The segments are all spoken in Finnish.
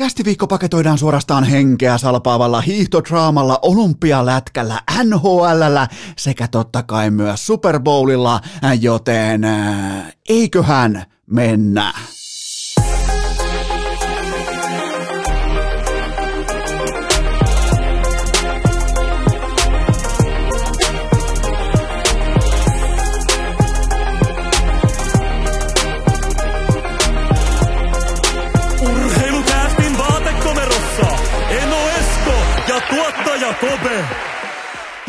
Kästiviikko paketoidaan suorastaan henkeä salpaavalla hiihtodraamalla, olympialätkällä, NHLllä sekä totta kai myös Super Bowlilla, joten eiköhän mennä.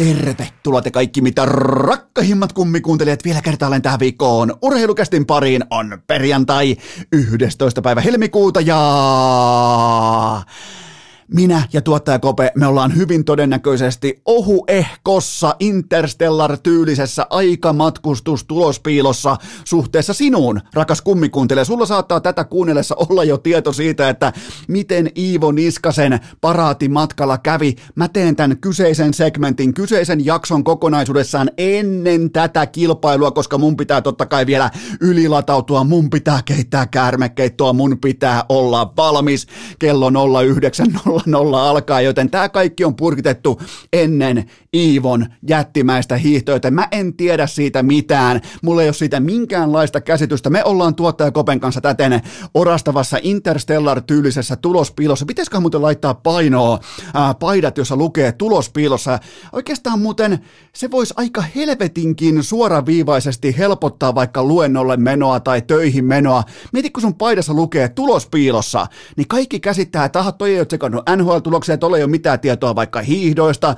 Tervetuloa te kaikki mitä rakkahimmat kummikuuntelijat vielä kertaalleen tähän viikkoon. Urheilukästin pariin on perjantai 11. päivä helmikuuta ja minä ja tuottaja Kope, me ollaan hyvin todennäköisesti ohuehkossa interstellar-tyylisessä aikamatkustustulospiilossa suhteessa sinuun, rakas kummikuuntelija. Sulla saattaa tätä kuunnellessa olla jo tieto siitä, että miten Iivo Niskasen paraatimatkalla kävi. Mä teen tämän kyseisen segmentin, kyseisen jakson kokonaisuudessaan ennen tätä kilpailua, koska mun pitää totta kai vielä ylilatautua, mun pitää keittää käärmekeittoa, mun pitää olla valmis kello 09.00 nolla alkaa, joten tämä kaikki on purkitettu ennen Iivon jättimäistä hiihtoa, mä en tiedä siitä mitään, mulla ei ole siitä minkäänlaista käsitystä. Me ollaan tuottaja Kopen kanssa täten orastavassa Interstellar-tyylisessä tulospiilossa. Pitäisikö muuten laittaa painoa ää, paidat, jossa lukee tulospiilossa? Oikeastaan muuten se voisi aika helvetinkin suoraviivaisesti helpottaa vaikka luennolle menoa tai töihin menoa. Mieti, kun sun paidassa lukee tulospiilossa, niin kaikki käsittää, että aha, toi ei ole tsekannut NHL-tuloksia, tuolla ei ole mitään tietoa vaikka hiihdoista,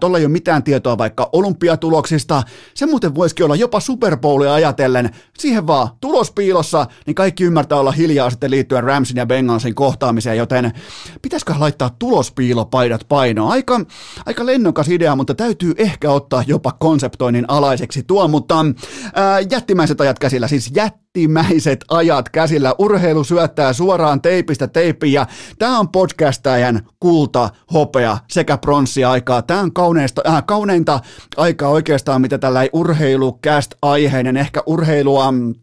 tuolla ei ole mitään tietoa vaikka olympiatuloksista. Se muuten voisikin olla jopa Super Bowlia ajatellen. Siihen vaan tulospiilossa, niin kaikki ymmärtää olla hiljaa sitten liittyen Ramsin ja Bengalsin kohtaamiseen, joten pitäisikö laittaa tulospiilopaidat painoon? Aika, aika lennokas idea, mutta täytyy ehkä ottaa jopa konseptoinnin alaiseksi tuo, mutta ää, jättimäiset ajat käsillä, siis jättimäiset ajat käsillä. Urheilu syöttää suoraan teipistä teippiin ja tämä on podcastajan kulta, hopea sekä pronssi-aikaa. Tämä on kauneista, äh, kauneinta aikaa oikeastaan, mitä tällä ei urheilucast aiheinen, ehkä urheilua mm,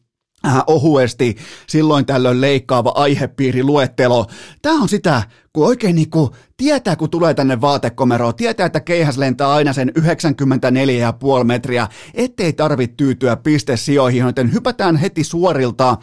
ohuesti silloin tällöin leikkaava aihepiiri luettelo. Tämä on sitä, kun oikein niin kuin tietää, kun tulee tänne vaatekomeroon, tietää, että keihäs lentää aina sen 94,5 metriä, ettei tarvitse tyytyä pistesijoihin, joten hypätään heti suorilta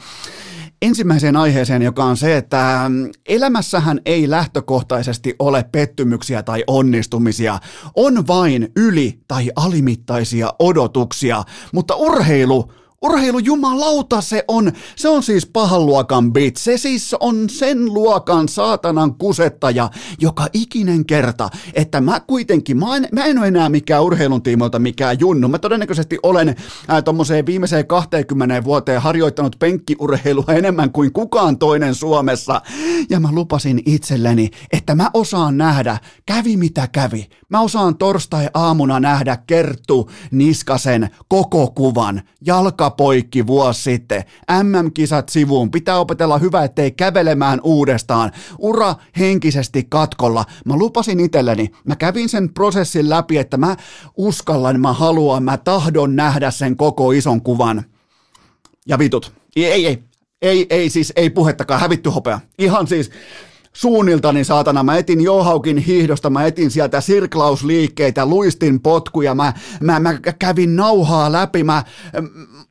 ensimmäiseen aiheeseen, joka on se, että mm, elämässähän ei lähtökohtaisesti ole pettymyksiä tai onnistumisia. On vain yli- tai alimittaisia odotuksia, mutta urheilu Urheilu jumalauta se on, se on siis pahan luokan bit, se siis on sen luokan saatanan kusettaja, joka ikinen kerta, että mä kuitenkin, mä en, mä en ole enää mikään urheilun tiimoilta mikään junnu, mä todennäköisesti olen ää, tommoseen viimeiseen 20 vuoteen harjoittanut penkkiurheilua enemmän kuin kukaan toinen Suomessa, ja mä lupasin itselleni, että mä osaan nähdä, kävi mitä kävi, mä osaan torstai-aamuna nähdä Kerttu Niskasen koko kuvan, jalka poikki vuosi sitten. MM-kisat sivuun. Pitää opetella hyvä, ettei kävelemään uudestaan. Ura henkisesti katkolla. Mä lupasin itselleni. Mä kävin sen prosessin läpi, että mä uskallan, mä haluan, mä tahdon nähdä sen koko ison kuvan. Ja vitut. Ei, ei, ei. Ei, ei siis, ei puhettakaan, hävitty hopea. Ihan siis, suunniltani saatana. Mä etin Johaukin hiihdosta, mä etin sieltä sirklausliikkeitä, luistin potkuja, mä, mä, mä kävin nauhaa läpi, mä,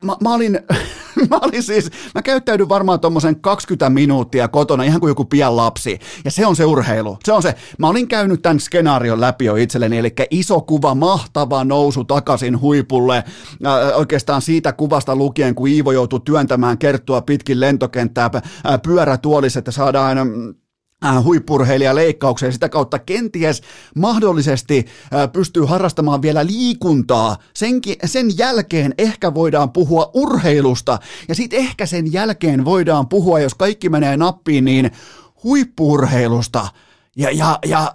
mä, mä olin, mä olin siis, mä käyttäydyn varmaan tuommoisen 20 minuuttia kotona, ihan kuin joku pian lapsi. Ja se on se urheilu. Se on se. Mä olin käynyt tämän skenaarion läpi jo itselleni, eli iso kuva, mahtava nousu takaisin huipulle. Äh, oikeastaan siitä kuvasta lukien, kun Iivo joutui työntämään kerttua pitkin lentokenttää pyörätuolissa, että saadaan Äh, huippurheilija leikkaukseen sitä kautta kenties mahdollisesti äh, pystyy harrastamaan vielä liikuntaa. Senkin, sen jälkeen ehkä voidaan puhua urheilusta ja sitten ehkä sen jälkeen voidaan puhua, jos kaikki menee nappiin, niin huippurheilusta. Ja, ja, ja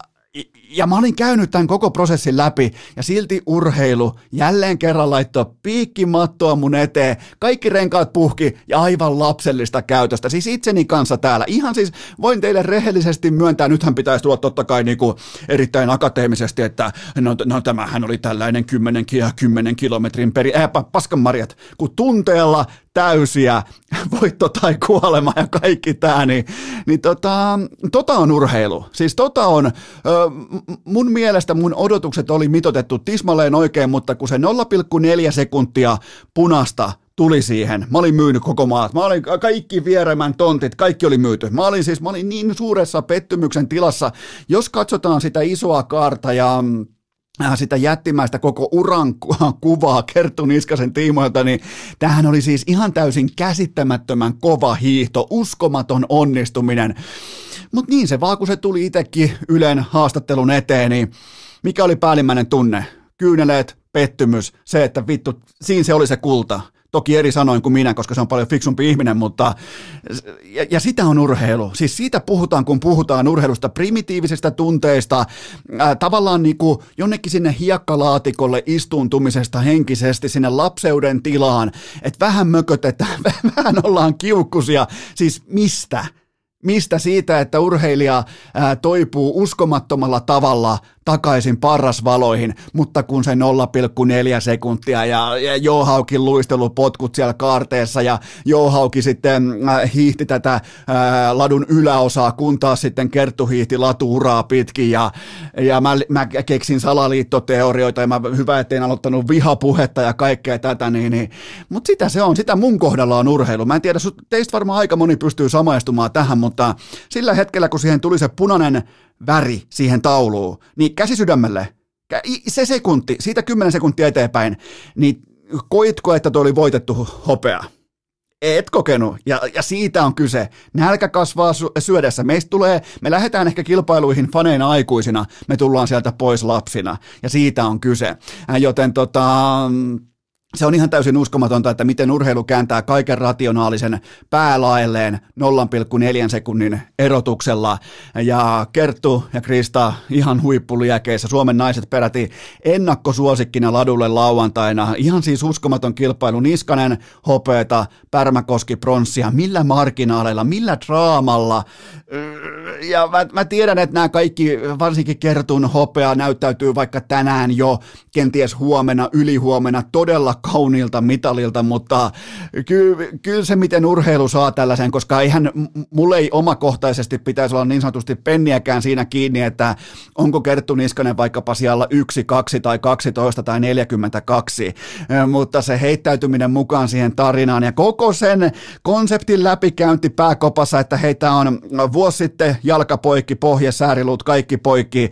ja mä olin käynyt tämän koko prosessin läpi ja silti urheilu jälleen kerran laittoi piikkimattoa mun eteen. Kaikki renkaat puhki ja aivan lapsellista käytöstä. Siis itseni kanssa täällä. Ihan siis voin teille rehellisesti myöntää, nythän pitäisi tulla totta kai niinku erittäin akateemisesti, että no, no tämähän oli tällainen 10, 10 kilometrin peri... Äh, paskan marjat, kun tunteella täysiä, voitto tai kuolema ja kaikki tämä, niin, niin tota, tota on urheilu. Siis tota on, mun mielestä mun odotukset oli mitotettu tismalleen oikein, mutta kun se 0,4 sekuntia punasta tuli siihen. Mä olin myynyt koko maat. Mä olin kaikki vieremän tontit, kaikki oli myyty. Mä olin siis, mä olin niin suuressa pettymyksen tilassa. Jos katsotaan sitä isoa kaarta ja Äh, sitä jättimäistä koko uran kuvaa Kerttu Niskasen tiimoilta, niin tämähän oli siis ihan täysin käsittämättömän kova hiihto, uskomaton onnistuminen. Mutta niin se vaan, kun se tuli itsekin Ylen haastattelun eteen, niin mikä oli päällimmäinen tunne? Kyyneleet, pettymys, se, että vittu, siinä se oli se kulta. Toki eri sanoin kuin minä, koska se on paljon fiksumpi ihminen, mutta ja, ja sitä on urheilu. Siis siitä puhutaan, kun puhutaan urheilusta, primitiivisistä tunteista, ää, tavallaan niin kuin jonnekin sinne hiekkalaatikolle istuntumisesta henkisesti, sinne lapseuden tilaan, että vähän mökötetään, vähän ollaan kiukkusia. Siis mistä? Mistä siitä, että urheilija toipuu uskomattomalla tavalla takaisin parrasvaloihin, mutta kun se 0,4 sekuntia ja, ja Jouhaukin luistelupotkut siellä kaarteessa ja Jouhauki sitten äh, hiihti tätä äh, ladun yläosaa, kun taas sitten Kerttu hiihti latuuraa pitkin ja, ja mä, mä keksin salaliittoteorioita ja mä hyvä, ettein aloittanut vihapuhetta ja kaikkea tätä, niin, niin. mutta sitä se on, sitä mun kohdalla on urheilu. Mä en tiedä, teistä varmaan aika moni pystyy samaistumaan tähän, mutta sillä hetkellä, kun siihen tuli se punainen väri siihen tauluun, niin käsi sydämelle, se sekunti, siitä 10 sekuntia eteenpäin, niin koitko, että tuo oli voitettu hopea? Et kokenut, ja, ja siitä on kyse. Nälkä kasvaa syödessä. Meistä tulee, me lähdetään ehkä kilpailuihin faneina aikuisina, me tullaan sieltä pois lapsina, ja siitä on kyse. Joten tota, se on ihan täysin uskomatonta, että miten urheilu kääntää kaiken rationaalisen päälaelleen 0,4 sekunnin erotuksella. Ja Kerttu ja Krista ihan huippuliäkeissä. Suomen naiset peräti ennakkosuosikkina ladulle lauantaina. Ihan siis uskomaton kilpailu. Niskanen hopeeta, Pärmäkoski pronssia. Millä marginaaleilla, millä draamalla. Ja mä, mä tiedän, että nämä kaikki, varsinkin Kertun hopea näyttäytyy vaikka tänään jo, kenties huomenna, ylihuomenna, todella kauniilta mitalilta, mutta kyllä, kyllä se, miten urheilu saa tällaisen, koska eihän, mulle ei omakohtaisesti pitäisi olla niin sanotusti penniäkään siinä kiinni, että onko Kerttu Niskanen vaikkapa siellä 1, 2 tai 12 tai 42, mutta se heittäytyminen mukaan siihen tarinaan ja koko sen konseptin läpikäynti pääkopassa, että heitä on vuosi sitten jalkapoikki, pohje, sääriluut, kaikki poikki,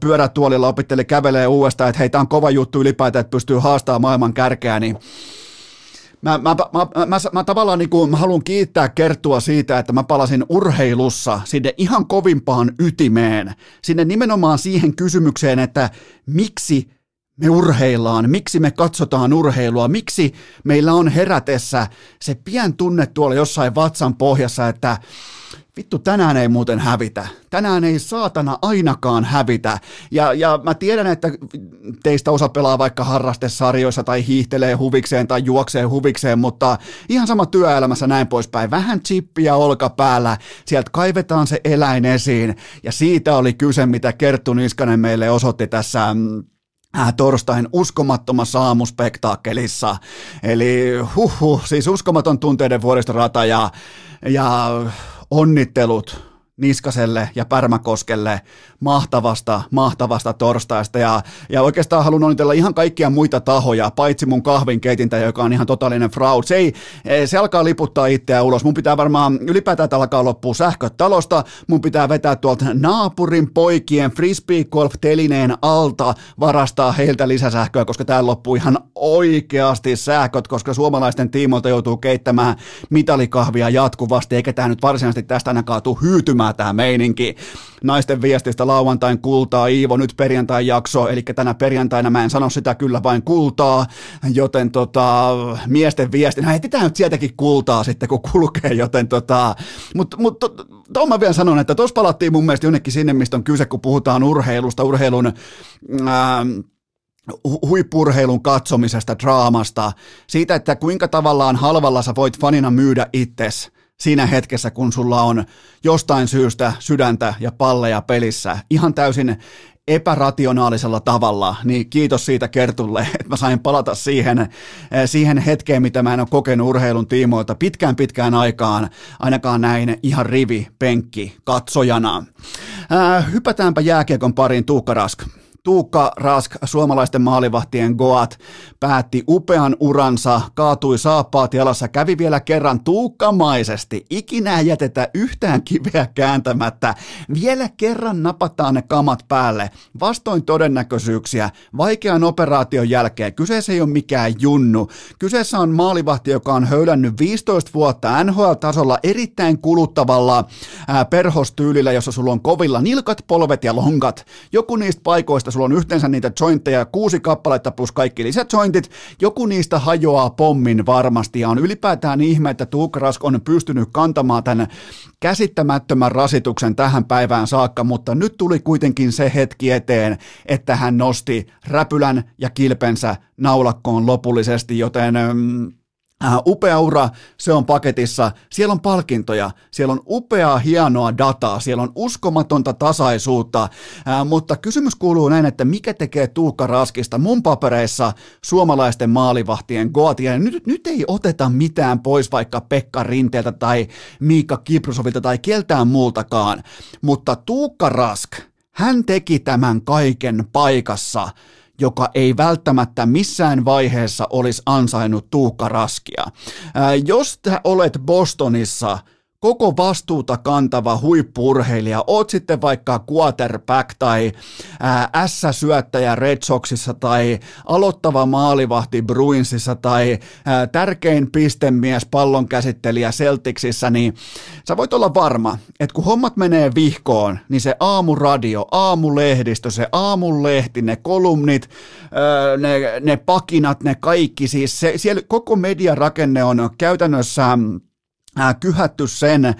pyörätuolilla opitteli kävelee uudestaan, että heitä on kova juttu ylipäätään, että pystyy haastamaan maailman kärkeä, niin Mä, mä, mä, mä, mä, mä tavallaan niin kuin, mä haluan kiittää Kerttua siitä, että mä palasin urheilussa sinne ihan kovimpaan ytimeen, sinne nimenomaan siihen kysymykseen, että miksi me urheillaan, miksi me katsotaan urheilua, miksi meillä on herätessä se pien tunne tuolla jossain vatsan pohjassa, että vittu tänään ei muuten hävitä. Tänään ei saatana ainakaan hävitä. Ja, ja mä tiedän, että teistä osa pelaa vaikka harrastesarjoissa tai hiihtelee huvikseen tai juoksee huvikseen, mutta ihan sama työelämässä näin poispäin. Vähän chippiä olkapäällä, sieltä kaivetaan se eläin esiin. Ja siitä oli kyse, mitä Kerttu Niskanen meille osoitti tässä mm, äh, torstain uskomattomassa aamuspektaakkelissa. Eli huhu, siis uskomaton tunteiden vuoristorata ja, ja onnittelut Niskaselle ja Pärmäkoskelle mahtavasta, mahtavasta torstaista ja, ja oikeastaan haluan onnitella ihan kaikkia muita tahoja, paitsi mun kahvinkeitintä, joka on ihan totaalinen fraud. Se, ei, se alkaa liputtaa itseä ulos. Mun pitää varmaan ylipäätään alkaa loppua sähköt talosta, mun pitää vetää tuolta naapurin poikien frisbee golf telineen alta varastaa heiltä lisäsähköä, koska täällä loppuu ihan oikeasti sähköt, koska suomalaisten tiimoilta joutuu keittämään mitalikahvia jatkuvasti, eikä tämä nyt varsinaisesti tästä ainakaan tule hyytymään tämä meininki. Naisten viestistä lauantain kultaa, Iivo, nyt perjantain jakso, eli tänä perjantaina mä en sano sitä kyllä vain kultaa, joten tota, miesten viesti, no etsitään nyt sieltäkin kultaa sitten, kun kulkee, joten tota, mutta mut, tuon mä vielä sanon, että tuossa palattiin mun mielestä jonnekin sinne, mistä on kyse, kun puhutaan urheilusta, urheilun ää, huippurheilun katsomisesta, draamasta, siitä, että kuinka tavallaan halvalla sä voit fanina myydä itsesi siinä hetkessä, kun sulla on jostain syystä sydäntä ja palleja pelissä. Ihan täysin epärationaalisella tavalla, niin kiitos siitä Kertulle, että mä sain palata siihen, eh, siihen hetkeen, mitä mä en ole kokenut urheilun tiimoilta pitkään pitkään aikaan, ainakaan näin ihan rivi, penkki, katsojana. Äh, hypätäänpä jääkiekon pariin Tuukka Rask. Tuukka Rask, suomalaisten maalivahtien Goat, päätti upean uransa, kaatui saappaat jalassa, kävi vielä kerran tuukkamaisesti. Ikinä jätetä yhtään kiveä kääntämättä. Vielä kerran napataan ne kamat päälle. Vastoin todennäköisyyksiä, vaikean operaation jälkeen. Kyseessä ei ole mikään junnu. Kyseessä on maalivahti, joka on höylännyt 15 vuotta NHL-tasolla erittäin kuluttavalla perhostyylillä, jossa sulla on kovilla nilkat, polvet ja lonkat. Joku niistä paikoista sulla on yhteensä niitä jointteja, kuusi kappaletta plus kaikki lisäjointit, joku niistä hajoaa pommin varmasti, ja on ylipäätään ihme, että Tuukka Rask on pystynyt kantamaan tämän käsittämättömän rasituksen tähän päivään saakka, mutta nyt tuli kuitenkin se hetki eteen, että hän nosti räpylän ja kilpensä naulakkoon lopullisesti, joten... Mm, Äh, upea ura, se on paketissa, siellä on palkintoja, siellä on upeaa hienoa dataa, siellä on uskomatonta tasaisuutta, äh, mutta kysymys kuuluu näin, että mikä tekee Tuukka Raskista mun papereissa suomalaisten maalivahtien goatia, nyt, nyt ei oteta mitään pois vaikka Pekka Rinteeltä tai Miikka Kiprusovilta tai keltään muultakaan, mutta Tuukka Rask, hän teki tämän kaiken paikassa, joka ei välttämättä missään vaiheessa olisi ansainnut Tuukka Raskia. Ää, jos olet Bostonissa – koko vastuuta kantava huippurheilija, oot sitten vaikka quarterback tai S-syöttäjä Red Soxissa tai aloittava maalivahti Bruinsissa tai ää, tärkein pistemies pallonkäsittelijä Celticsissa, niin sä voit olla varma, että kun hommat menee vihkoon, niin se aamuradio, aamulehdistö, se aamulehti, ne kolumnit, ää, ne, ne pakinat, ne kaikki, siis se, siellä koko mediarakenne on käytännössä äh, kyhätty sen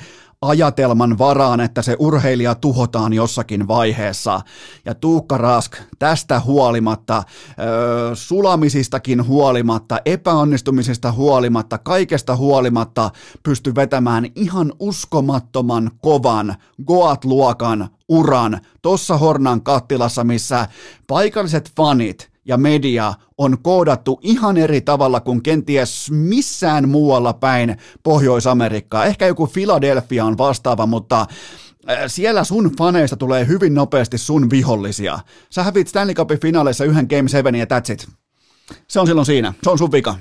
ajatelman varaan, että se urheilija tuhotaan jossakin vaiheessa. Ja Tuukka Rask tästä huolimatta, sulamisistakin huolimatta, epäonnistumisista huolimatta, kaikesta huolimatta pysty vetämään ihan uskomattoman kovan Goat-luokan uran tuossa Hornan kattilassa, missä paikalliset fanit – ja media on koodattu ihan eri tavalla kuin kenties missään muualla päin Pohjois-Amerikkaa. Ehkä joku Philadelphia on vastaava, mutta äh, siellä sun faneista tulee hyvin nopeasti sun vihollisia. Sä hävit Stanley Cupin finaaleissa yhden Game 7 ja that's it. Se on silloin siinä. Se on sun vika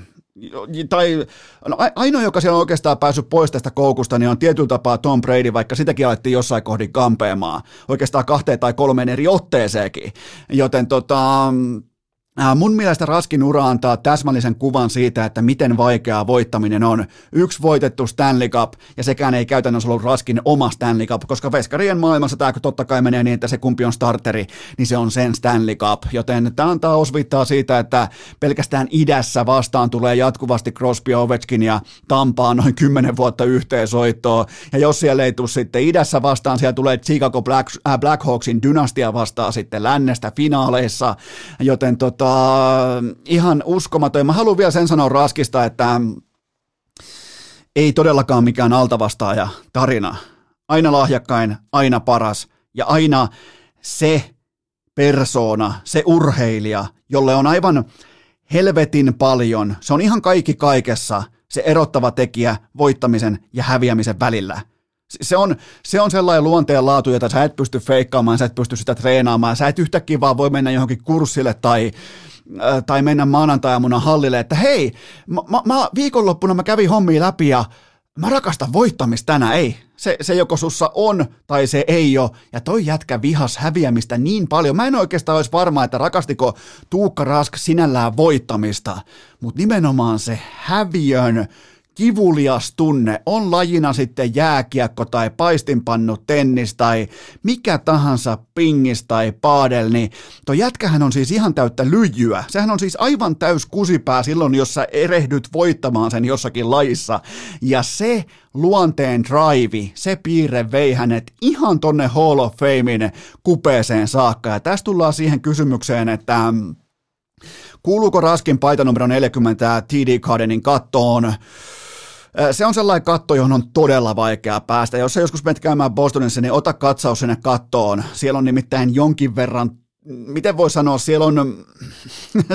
tai no, ainoa, joka siellä on oikeastaan päässyt pois tästä koukusta, niin on tietyllä tapaa Tom Brady, vaikka sitäkin alettiin jossain kohdin kampeamaan, oikeastaan kahteen tai kolmeen eri otteeseenkin. Joten tota, mun mielestä Raskin ura antaa täsmällisen kuvan siitä, että miten vaikeaa voittaminen on. Yksi voitettu Stanley Cup, ja sekään ei käytännössä ollut Raskin oma Stanley Cup, koska veskarien maailmassa tämä totta kai menee niin, että se kumpi on starteri, niin se on sen Stanley Cup. Joten tämä antaa osvittaa siitä, että pelkästään idässä vastaan tulee jatkuvasti Crosby, Ovechkin ja Tampaa noin 10 vuotta yhteensoittoa. Ja jos siellä ei tule sitten idässä vastaan, siellä tulee Chicago Black, äh, Blackhawksin dynastia vastaan sitten lännestä finaaleissa. Joten tota, tota, ihan uskomaton. Mä haluan vielä sen sanoa Raskista, että ei todellakaan mikään altavastaaja tarina. Aina lahjakkain, aina paras ja aina se persoona, se urheilija, jolle on aivan helvetin paljon. Se on ihan kaikki kaikessa se erottava tekijä voittamisen ja häviämisen välillä – se on, se on sellainen luonteenlaatu, jota sä et pysty feikkaamaan, sä et pysty sitä treenaamaan, sä et yhtäkkiä vaan voi mennä johonkin kurssille tai, äh, tai mennä maanantaamuna hallille, että hei, mä, mä, viikonloppuna mä kävin hommia läpi ja mä rakastan voittamista tänään, ei. Se, se joko sussa on tai se ei ole. Ja toi jätkä vihas häviämistä niin paljon. Mä en oikeastaan olisi varma, että rakastiko Tuukka Rask sinällään voittamista, mutta nimenomaan se häviön kivulias tunne, on lajina sitten jääkiekko tai paistinpannu tennis tai mikä tahansa pingis tai paadel, niin tuo jätkähän on siis ihan täyttä lyijyä. Sehän on siis aivan täys kusipää silloin, jos sä erehdyt voittamaan sen jossakin lajissa. Ja se luonteen drive, se piirre vei hänet ihan tonne Hall of Famein kupeeseen saakka. Ja tässä tullaan siihen kysymykseen, että kuuluuko Raskin paita numero 40 TD Gardenin kattoon? Se on sellainen katto, johon on todella vaikea päästä. Jos sä joskus menet käymään Bostonissa, niin ota katsaus sinne kattoon. Siellä on nimittäin jonkin verran miten voi sanoa, siellä on,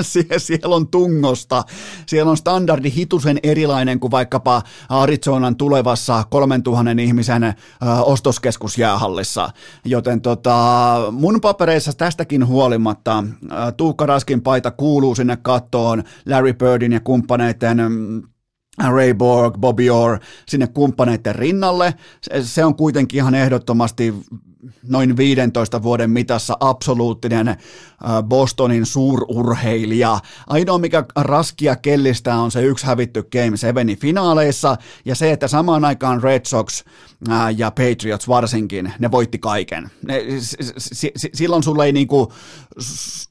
siellä on tungosta, siellä on standardi hitusen erilainen kuin vaikkapa Arizonan tulevassa 3000 ihmisen äh, ostoskeskusjäähallissa, joten tota, mun papereissa tästäkin huolimatta Tuukka Raskin paita kuuluu sinne kattoon Larry Birdin ja kumppaneiden Ray Borg, Bobby Orr sinne kumppaneiden rinnalle. Se on kuitenkin ihan ehdottomasti noin 15 vuoden mitassa absoluuttinen äh, Bostonin suururheilija. Ainoa mikä raskia kellistää on se yksi hävitty Game 7 finaaleissa ja se, että samaan aikaan Red Sox ja Patriots varsinkin, ne voitti kaiken. Ne, s- s- silloin sulle ei, niinku,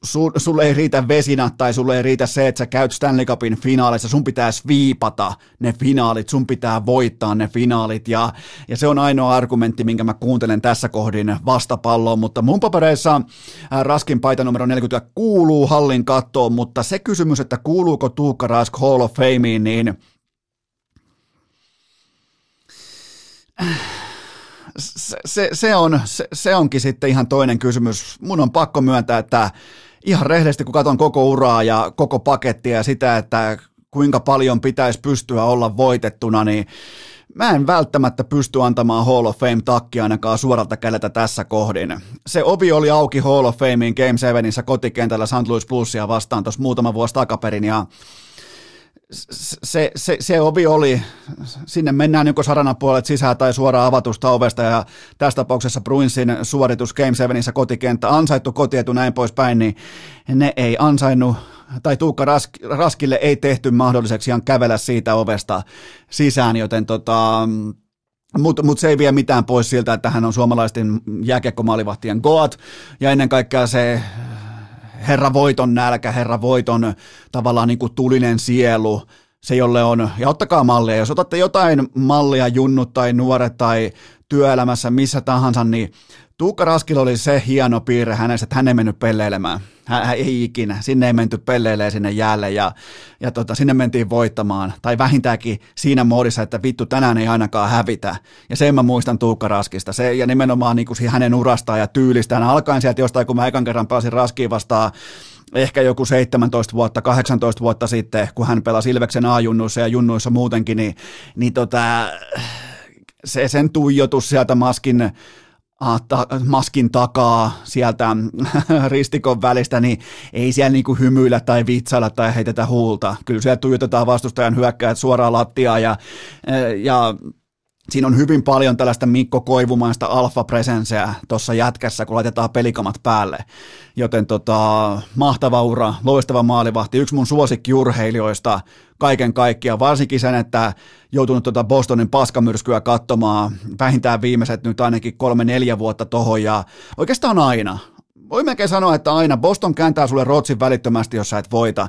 su, sulle ei riitä vesinä tai sulle ei riitä se, että sä käyt Stanley Cupin finaaleissa, sun pitää viipata ne finaalit, sun pitää voittaa ne finaalit. Ja, ja se on ainoa argumentti, minkä mä kuuntelen tässä kohdin vastapalloon, mutta mun papereissa Raskin paita numero 40 kuuluu hallin kattoon, mutta se kysymys, että kuuluuko Tuukka Rask Hall of Fameen, niin se, se, se, on, se, se onkin sitten ihan toinen kysymys. Mun on pakko myöntää, että ihan rehellisesti kun katson koko uraa ja koko pakettia ja sitä, että kuinka paljon pitäisi pystyä olla voitettuna, niin mä en välttämättä pysty antamaan Hall of Fame-takkia ainakaan suoralta kädeltä tässä kohdin. Se ovi oli auki Hall of Famein Game 7 kotikentällä St. Louis Bluesia vastaan tuossa muutama vuosi takaperin ja se, se, se ovi oli, sinne mennään joko saranapuolet sisään tai suoraan avatusta ovesta ja tässä tapauksessa Bruinsin suoritus Game 7 kotikenttä, ansaittu kotietu näin poispäin, niin ne ei ansainnut tai Tuukka Rask, Raskille ei tehty mahdolliseksi ihan kävellä siitä ovesta sisään, joten tota, mutta mut se ei vie mitään pois siltä, että hän on suomalaisten jääkiekkomaalivahtien goat, ja ennen kaikkea se herra voiton nälkä, herra voiton tavallaan niin kuin tulinen sielu, se jolle on, ja ottakaa mallia, jos otatte jotain mallia, junnut tai nuoret tai työelämässä missä tahansa, niin Tuukka Raskilla oli se hieno piirre hänessä, että hän ei mennyt pelleilemään. Hän, hän ei ikinä. Sinne ei menty pelleilemään sinne jäälle ja, ja tota, sinne mentiin voittamaan. Tai vähintäänkin siinä muodissa, että vittu tänään ei ainakaan hävitä. Ja sen mä muistan Tuukka Raskista. Se, ja nimenomaan niin kuin hänen urastaan ja tyylistään. Alkaen sieltä jostain, kun mä ekan kerran pääsin Raskiin vastaan ehkä joku 17 vuotta, 18 vuotta sitten, kun hän pelasi Ilveksen A-junnuissa ja junnuissa muutenkin, niin, niin tota, se sen tuijotus sieltä maskin maskin takaa sieltä ristikon välistä, niin ei siellä niinku hymyillä tai vitsailla tai heitetä huulta. Kyllä siellä tuijotetaan vastustajan hyökkäät suoraan lattiaan ja, ja siinä on hyvin paljon tällaista Mikko Koivumaista alfa-presenseä tuossa jätkässä, kun laitetaan pelikamat päälle. Joten tota, mahtava ura, loistava maalivahti, yksi mun suosikkiurheilijoista kaiken kaikkiaan, varsinkin sen, että joutunut tuota Bostonin paskamyrskyä katsomaan vähintään viimeiset nyt ainakin kolme-neljä vuotta tohon. Ja oikeastaan aina, voi melkein sanoa, että aina. Boston kääntää sulle Rotsin välittömästi, jos sä et voita.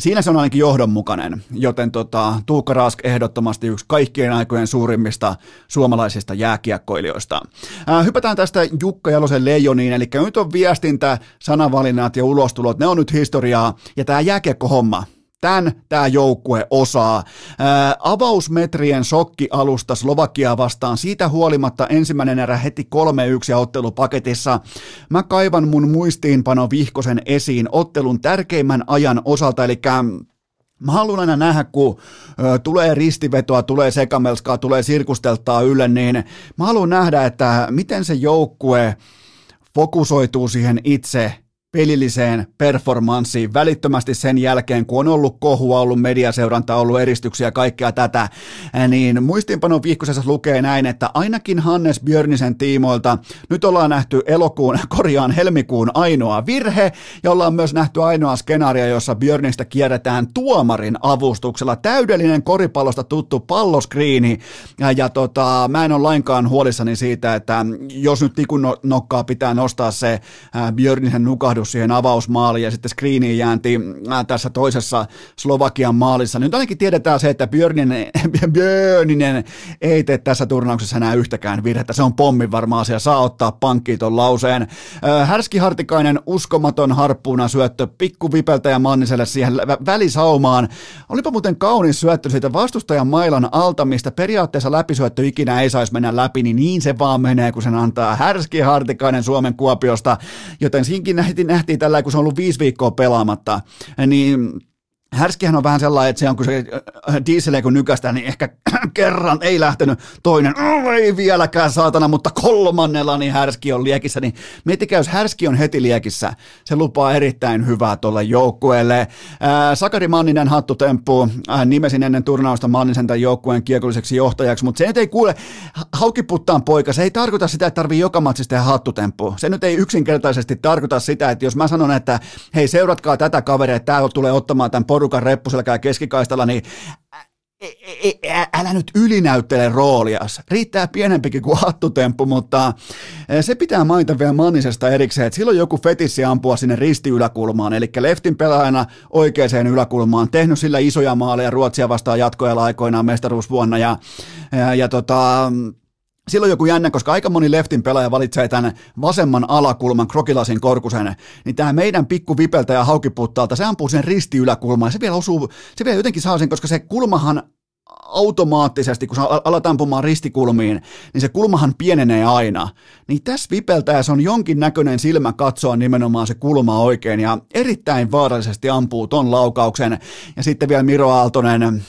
Siinä se on ainakin johdonmukainen, joten tota, Tuukka Rask ehdottomasti yksi kaikkien aikojen suurimmista suomalaisista jääkiekkoilijoista. Ää, hypätään tästä Jukka Jalosen leijoniin, eli nyt on viestintä, sanavalinnat ja ulostulot, ne on nyt historiaa, ja tämä jääkiekkohomma, Tämän tämä joukkue osaa. Ää, avausmetrien shokkialusta Slovakia vastaan. Siitä huolimatta ensimmäinen erä heti 3-1 ottelupaketissa. Mä kaivan mun muistiinpano vihkosen esiin ottelun tärkeimmän ajan osalta, eli Mä haluan aina nähdä, kun tulee ristivetoa, tulee sekamelskaa, tulee sirkusteltaa ylle, niin mä haluan nähdä, että miten se joukkue fokusoituu siihen itse pelilliseen performanssiin välittömästi sen jälkeen, kun on ollut kohua, ollut mediaseuranta, ollut eristyksiä ja kaikkea tätä, niin muistiinpanon viikkoisessa lukee näin, että ainakin Hannes Björnisen tiimoilta nyt ollaan nähty elokuun, korjaan helmikuun ainoa virhe, ja ollaan myös nähty ainoa skenaario, jossa Björnistä kierretään tuomarin avustuksella. Täydellinen koripallosta tuttu palloskriini, ja, ja tota, mä en ole lainkaan huolissani siitä, että jos nyt tikun nokkaa pitää nostaa se Björnisen nukahdus siihen avausmaaliin ja sitten screeniin jäänti tässä toisessa Slovakian maalissa. Nyt ainakin tiedetään se, että Björninen, Björninen ei tee tässä turnauksessa enää yhtäkään virhettä. Se on pommin varma asia. Saa ottaa pankkiin ton lauseen. Härski Hartikainen uskomaton harppuuna syöttö pikku Vipeltä ja Manniselle siihen välisaumaan. Olipa muuten kaunis syöttö siitä vastustajan mailan alta, mistä periaatteessa läpisyöttö ikinä ei saisi mennä läpi, niin niin se vaan menee, kun sen antaa Härski Hartikainen Suomen Kuopiosta. Joten siinkin nähtiin nähtiin tällä, kun se on ollut viisi viikkoa pelaamatta, niin Härskihän on vähän sellainen, että se on kun se äh, diesel kun nykästä, niin ehkä kerran ei lähtenyt, toinen ei vieläkään saatana, mutta kolmannella niin Härski on liekissä, niin miettikää, jos Härski on heti liekissä, se lupaa erittäin hyvää tuolle joukkueelle. Äh, Sakari Manninen hattutemppu, äh, nimesin ennen turnausta Mannisen tämän joukkueen kiekolliseksi johtajaksi, mutta se nyt ei kuule, haukiputtaan poika, se ei tarkoita sitä, että tarvii joka matsissa tehdä hattutemppu. Se nyt ei yksinkertaisesti tarkoita sitä, että jos mä sanon, että hei seuratkaa tätä kaveria, että tämä tulee ottamaan tämän porukan reppuselkää keskikaistalla, niin älä nyt ylinäyttele roolias. Riittää pienempikin kuin hattutemppu, mutta se pitää mainita vielä Mannisesta erikseen, että silloin joku fetissi ampua sinne ristiyläkulmaan, eli leftin pelaajana oikeaan yläkulmaan, tehnyt sillä isoja maaleja Ruotsia vastaan jatkoajalla aikoinaan mestaruusvuonna, ja, ja, ja tota, Silloin joku jännä, koska aika moni leftin pelaaja valitsee tämän vasemman alakulman krokilasin korkusen, niin tämä meidän pikku vipeltä ja haukiputtaalta, se ampuu sen ristiyläkulmaan, se vielä osuu, se vielä jotenkin saa sen, koska se kulmahan automaattisesti, kun aletaan ampumaan ristikulmiin, niin se kulmahan pienenee aina. Niin tässä vipeltä se on jonkin näköinen silmä katsoa nimenomaan se kulma oikein ja erittäin vaarallisesti ampuu ton laukauksen. Ja sitten vielä Miro Aaltonen,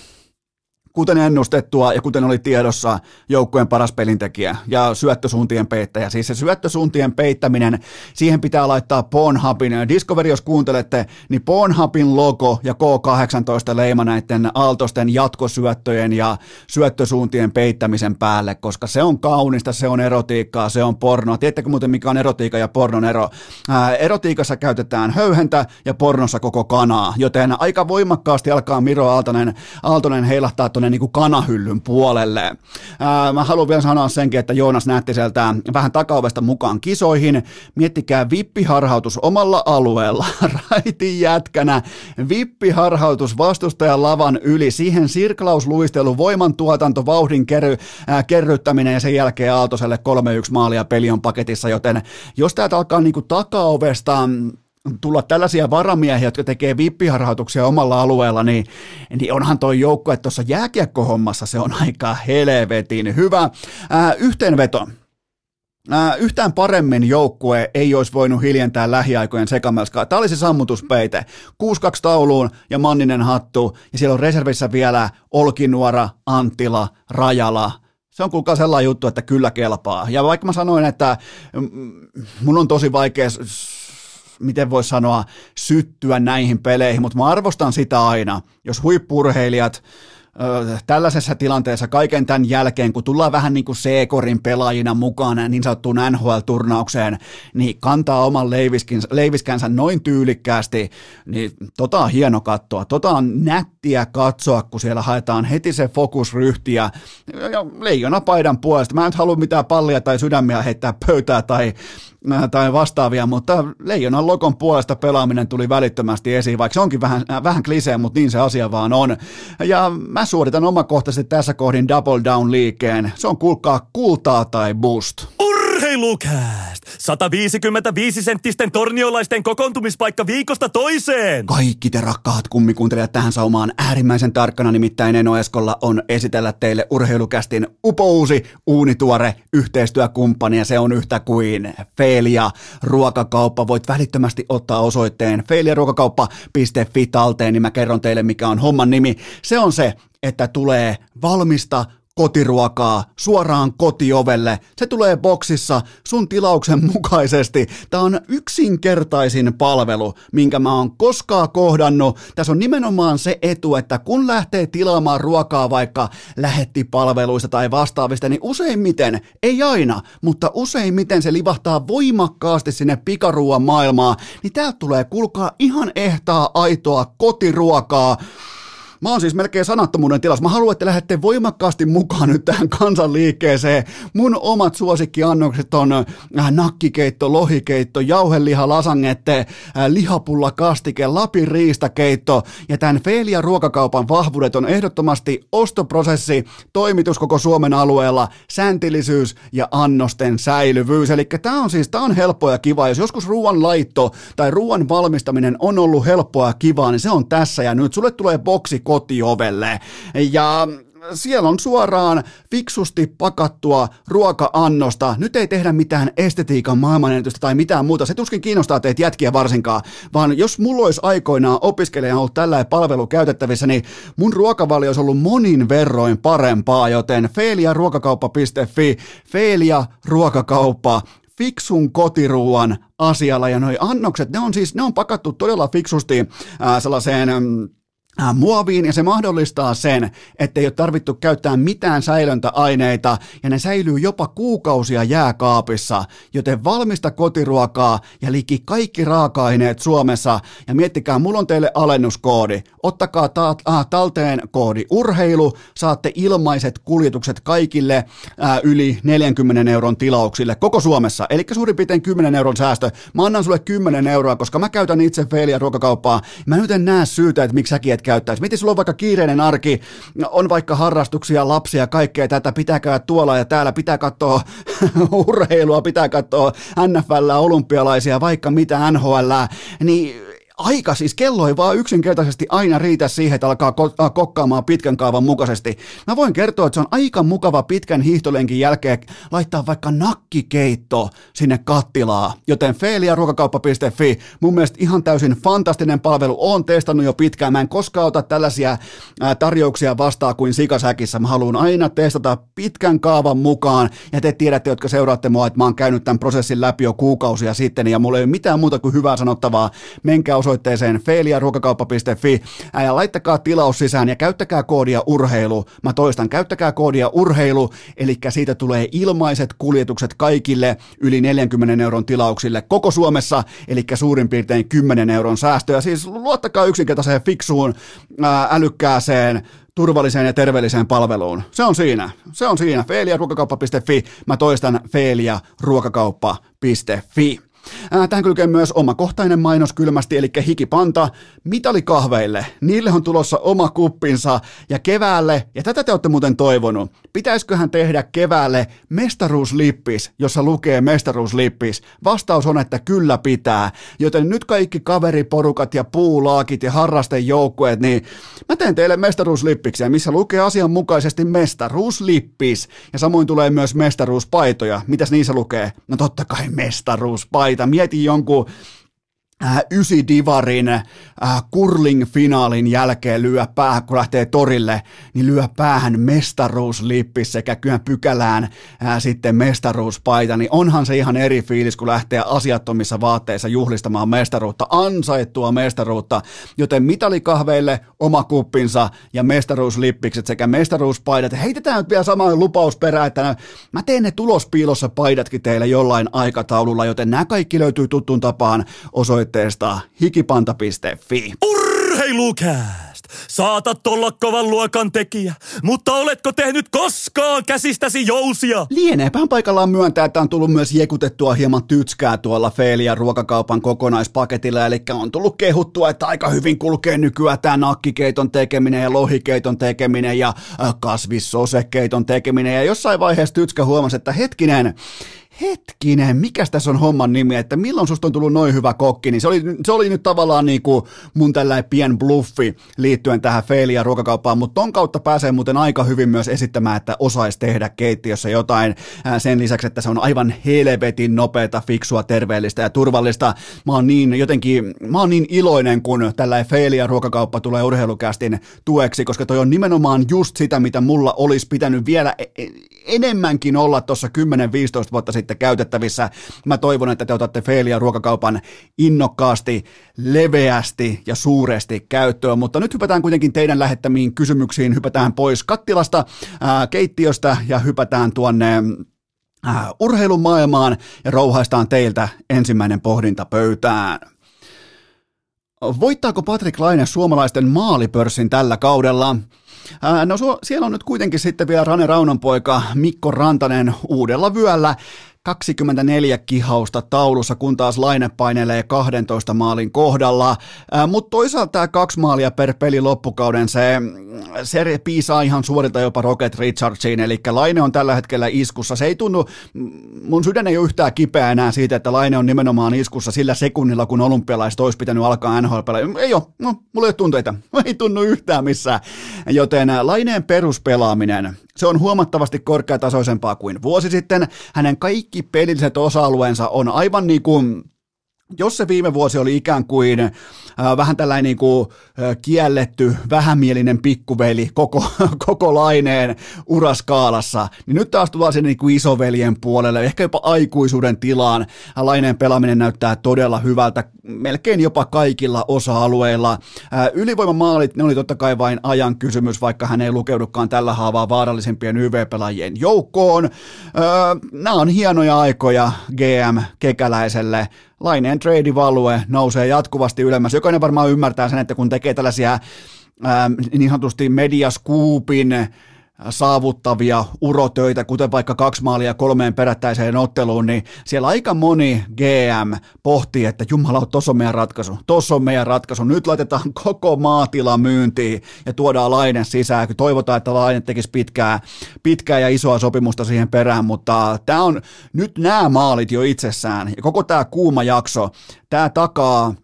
kuten ennustettua ja kuten oli tiedossa, joukkueen paras pelintekijä ja syöttösuuntien peittäjä. Siis se syöttösuuntien peittäminen, siihen pitää laittaa Pornhubin. Discovery, jos kuuntelette, niin Pornhubin logo ja K18 leima näiden aaltosten jatkosyöttöjen ja syöttösuuntien peittämisen päälle, koska se on kaunista, se on erotiikkaa, se on pornoa. Tiedättekö muuten, mikä on erotiikka ja pornon ero? Ää, erotiikassa käytetään höyhentä ja pornossa koko kanaa, joten aika voimakkaasti alkaa Miro Aaltonen, Aaltonen heilahtaa tuonne tuonne niin kanahyllyn puolelle. Ää, mä haluan vielä sanoa senkin, että Joonas näytti sieltä vähän takaovesta mukaan kisoihin. Miettikää vippiharhautus omalla alueella, raitin jätkänä, vippiharhautus vastustajan lavan yli, siihen sirklausluistelu, voimantuotanto, vauhdin kerry, ää, kerryttäminen ja sen jälkeen Aaltoselle 3-1 maalia peli on paketissa, joten jos täältä alkaa niin takaovesta tulla tällaisia varamiehiä, jotka tekee vippiharhautuksia omalla alueella, niin, niin onhan toi joukko, että tuossa jääkiekkohommassa se on aika helvetin hyvä. Ää, yhteenveto. Ää, yhtään paremmin joukkue ei olisi voinut hiljentää lähiaikojen sekamelskaa. Tämä oli se sammutuspeite. 6-2 tauluun ja Manninen hattu, ja siellä on reservissä vielä Olkinuora, Antila, Rajala, se on kuulkaa sellainen juttu, että kyllä kelpaa. Ja vaikka mä sanoin, että mun on tosi vaikea miten voisi sanoa, syttyä näihin peleihin, mutta mä arvostan sitä aina, jos huippurheilijat tällaisessa tilanteessa kaiken tämän jälkeen, kun tullaan vähän niin kuin C-korin pelaajina mukaan niin sanottuun NHL-turnaukseen, niin kantaa oman leiviskänsä noin tyylikkäästi, niin tota on hieno katsoa. Tota on nättiä katsoa, kun siellä haetaan heti se fokusryhtiä ja leijona paidan puolesta. Mä en nyt halua mitään pallia tai sydämiä heittää pöytää tai tai vastaavia, mutta Leijonan lokon puolesta pelaaminen tuli välittömästi esiin, vaikka se onkin vähän, äh, vähän klisee, mutta niin se asia vaan on. Ja mä suoritan omakohtaisesti tässä kohdin double down liikkeen. Se on kuulkaa kultaa tai boost. Urheilukääst! 155 senttisten torniolaisten kokoontumispaikka viikosta toiseen! Kaikki te rakkaat kummikuuntelijat tähän saumaan äärimmäisen tarkkana, nimittäin Eno Eskolla on esitellä teille urheilukästin upousi, uunituore yhteistyökumppani ja se on yhtä kuin Feelia Ruokakauppa. Voit välittömästi ottaa osoitteen feeliaruokakauppa.fi talteen, niin mä kerron teille mikä on homman nimi. Se on se, että tulee valmista kotiruokaa suoraan kotiovelle. Se tulee boksissa sun tilauksen mukaisesti. Tämä on yksinkertaisin palvelu, minkä mä oon koskaan kohdannut. Tässä on nimenomaan se etu, että kun lähtee tilaamaan ruokaa vaikka lähettipalveluista tai vastaavista, niin useimmiten, ei aina, mutta useimmiten se livahtaa voimakkaasti sinne pikaruuan maailmaan, niin täältä tulee kulkaa ihan ehtaa aitoa kotiruokaa Mä oon siis melkein sanattomuuden tilassa. Mä haluan, että lähdette voimakkaasti mukaan nyt tähän kansanliikkeeseen. Mun omat suosikkiannokset on äh, nakkikeitto, lohikeitto, jauheliha, lasangette, äh, lihapulla kastike, Lapin riistakeitto ja tämän Feelia ruokakaupan vahvuudet on ehdottomasti ostoprosessi, toimitus koko Suomen alueella, sääntillisyys ja annosten säilyvyys. Eli tää on siis, tää on helppoa ja kiva. Jos joskus ruoan laitto tai ruoan valmistaminen on ollut helppoa ja kivaa, niin se on tässä ja nyt. Sulle tulee boksi kotiovelle. Ja siellä on suoraan fiksusti pakattua ruoka-annosta. Nyt ei tehdä mitään estetiikan maailmanennätystä tai mitään muuta. Se tuskin kiinnostaa teitä jätkiä varsinkaan, vaan jos mulla olisi aikoinaan opiskelijana ollut tällä palvelu käytettävissä, niin mun ruokavalio olisi ollut monin verroin parempaa, joten feiliaruokakauppa.fi, Feilia ruokakauppa, fiksun kotiruuan asialla ja noi annokset, ne on siis, ne on pakattu todella fiksusti ää, sellaiseen mm, muoviin ja se mahdollistaa sen, että ei ole tarvittu käyttää mitään säilöntäaineita ja ne säilyy jopa kuukausia jääkaapissa, joten valmista kotiruokaa ja liki kaikki raaka-aineet Suomessa ja miettikää, mulla on teille alennuskoodi. Ottakaa ta- äh, talteen koodi urheilu, saatte ilmaiset kuljetukset kaikille äh, yli 40 euron tilauksille koko Suomessa, eli suurin piirtein 10 euron säästö. Mä annan sulle 10 euroa, koska mä käytän itse Feilia ruokakauppaa. Mä nyt en näe syytä, että miksi säkin et käyttäisi. Miten sulla on vaikka kiireinen arki, on vaikka harrastuksia, lapsia, kaikkea tätä, pitää käydä tuolla ja täällä, pitää katsoa urheilua, pitää katsoa NFL, olympialaisia, vaikka mitä NHL, niin aika, siis kello ei vaan yksinkertaisesti aina riitä siihen, että alkaa ko- kokkaamaan pitkän kaavan mukaisesti. Mä voin kertoa, että se on aika mukava pitkän hiihtolenkin jälkeen laittaa vaikka nakkikeitto sinne kattilaa. Joten feiliaruokakauppa.fi, mun mielestä ihan täysin fantastinen palvelu, on testannut jo pitkään. Mä en koskaan ota tällaisia tarjouksia vastaan kuin sikasäkissä. Mä haluan aina testata pitkän kaavan mukaan, ja te tiedätte, jotka seuraatte mua, että mä oon käynyt tämän prosessin läpi jo kuukausia sitten, ja mulla ei ole mitään muuta kuin hyvää sanottavaa. Menkää osoitteeseen feiliaruokakauppa.fi ja laittakaa tilaus sisään ja käyttäkää koodia urheilu. Mä toistan, käyttäkää koodia urheilu, eli siitä tulee ilmaiset kuljetukset kaikille yli 40 euron tilauksille koko Suomessa, eli suurin piirtein 10 euron säästöä. Siis luottakaa yksinkertaiseen fiksuun, älykkääseen, turvalliseen ja terveelliseen palveluun. Se on siinä. Se on siinä. Feeliaruokakauppa.fi. Mä toistan feeliaruokakauppa.fi. Tähän kylkee myös omakohtainen mainos kylmästi, eli hikipanta mitalikahveille. Niille on tulossa oma kuppinsa ja keväälle, ja tätä te olette muuten toivonut, pitäisiköhän tehdä keväälle mestaruuslippis, jossa lukee mestaruuslippis? Vastaus on, että kyllä pitää. Joten nyt kaikki kaveriporukat ja puulaakit ja harrastejoukkueet, niin mä teen teille mestaruuslippiksiä, missä lukee asianmukaisesti mestaruuslippis. Ja samoin tulee myös mestaruuspaitoja. Mitäs niissä lukee? No totta kai mestaruuspaitoja valita. Mieti jonkun ysi divarin äh, curling-finaalin jälkeen lyö päähän, kun lähtee torille, niin lyö päähän mestaruuslippis sekä kyllä pykälään äh, sitten mestaruuspaita, niin onhan se ihan eri fiilis, kun lähtee asiattomissa vaatteissa juhlistamaan mestaruutta, ansaittua mestaruutta, joten mitalikahveille oma kuppinsa ja mestaruuslippikset sekä mestaruuspaidat. Heitetään nyt vielä samaan lupausperä, että mä teen ne tulospiilossa paidatkin teille jollain aikataululla, joten nämä kaikki löytyy tuttuun tapaan osoitteesta osoitteesta hikipanta.fi. Urheilukääst! Saatat olla kovan luokan tekijä, mutta oletko tehnyt koskaan käsistäsi jousia? Lieneepähän paikallaan myöntää, että on tullut myös jekutettua hieman tytskää tuolla Feelian ruokakaupan kokonaispaketilla, eli on tullut kehuttua, että aika hyvin kulkee nykyään tämä nakkikeiton tekeminen ja lohikeiton tekeminen ja kasvissosekeiton tekeminen, ja jossain vaiheessa tytskä huomasi, että hetkinen, hetkinen, mikä tässä on homman nimi, että milloin susta on tullut noin hyvä kokki, niin se oli, se oli nyt tavallaan niin kuin mun tällainen pien bluffi liittyen tähän feilia ruokakauppaan, mutta ton kautta pääsee muuten aika hyvin myös esittämään, että osaisi tehdä keittiössä jotain sen lisäksi, että se on aivan helvetin nopeata, fiksua, terveellistä ja turvallista. Mä oon niin jotenkin, mä oon niin iloinen, kun tällainen feilia ruokakauppa tulee urheilukästin tueksi, koska toi on nimenomaan just sitä, mitä mulla olisi pitänyt vielä e- e- enemmänkin olla tuossa 10-15 vuotta sitten käytettävissä. Mä toivon, että te otatte Feilia ruokakaupan innokkaasti, leveästi ja suuresti käyttöön, mutta nyt hypätään kuitenkin teidän lähettämiin kysymyksiin, hypätään pois kattilasta, ää, keittiöstä ja hypätään tuonne ää, urheilumaailmaan ja rouhaistaan teiltä ensimmäinen pohdinta pöytään. Voittaako Patrick Laine suomalaisten maalipörssin tällä kaudella? No siellä on nyt kuitenkin sitten vielä Rane Raunanpoika Mikko Rantanen uudella vyöllä 24 kihausta taulussa, kun taas Laine painelee 12 maalin kohdalla. Mutta toisaalta tämä kaksi maalia per peli loppukauden, se, se piisaa ihan suorilta jopa Rocket Richardsiin, eli Laine on tällä hetkellä iskussa. Se ei tunnu, mun sydän ei ole yhtään kipeä enää siitä, että Laine on nimenomaan iskussa sillä sekunnilla, kun olympialaiset olisi pitänyt alkaa nhl Ei ole, no, mulla ei ole tunteita, ei tunnu yhtään missään. Joten Laineen peruspelaaminen, se on huomattavasti korkeatasoisempaa kuin vuosi sitten. Hänen kaikki pelilliset osa-alueensa on aivan niin kuin jos se viime vuosi oli ikään kuin äh, vähän tällainen niin kuin, äh, kielletty, vähämielinen pikkuveli koko, koko laineen uraskaalassa, niin nyt taas tullaan sinne niin kuin isoveljen puolelle, ehkä jopa aikuisuuden tilaan. Laineen pelaaminen näyttää todella hyvältä, melkein jopa kaikilla osa-alueilla. Äh, ylivoimamaalit, ne oli totta kai vain ajan kysymys, vaikka hän ei lukeudukaan tällä haavaa vaarallisimpien YV-pelaajien joukkoon. Äh, nämä on hienoja aikoja GM Kekäläiselle laineen trade value nousee jatkuvasti ylemmäs. Jokainen varmaan ymmärtää sen, että kun tekee tällaisia ää, niin sanotusti mediaskuupin saavuttavia urotöitä, kuten vaikka kaksi maalia kolmeen perättäiseen otteluun, niin siellä aika moni GM pohtii, että jumala, tuossa on meidän ratkaisu, tuossa on meidän ratkaisu, nyt laitetaan koko maatila myyntiin ja tuodaan Lainen sisään, toivotaan, että Lainen tekisi pitkää, pitkää ja isoa sopimusta siihen perään, mutta tämä on nyt nämä maalit jo itsessään ja koko tämä kuuma jakso, tämä takaa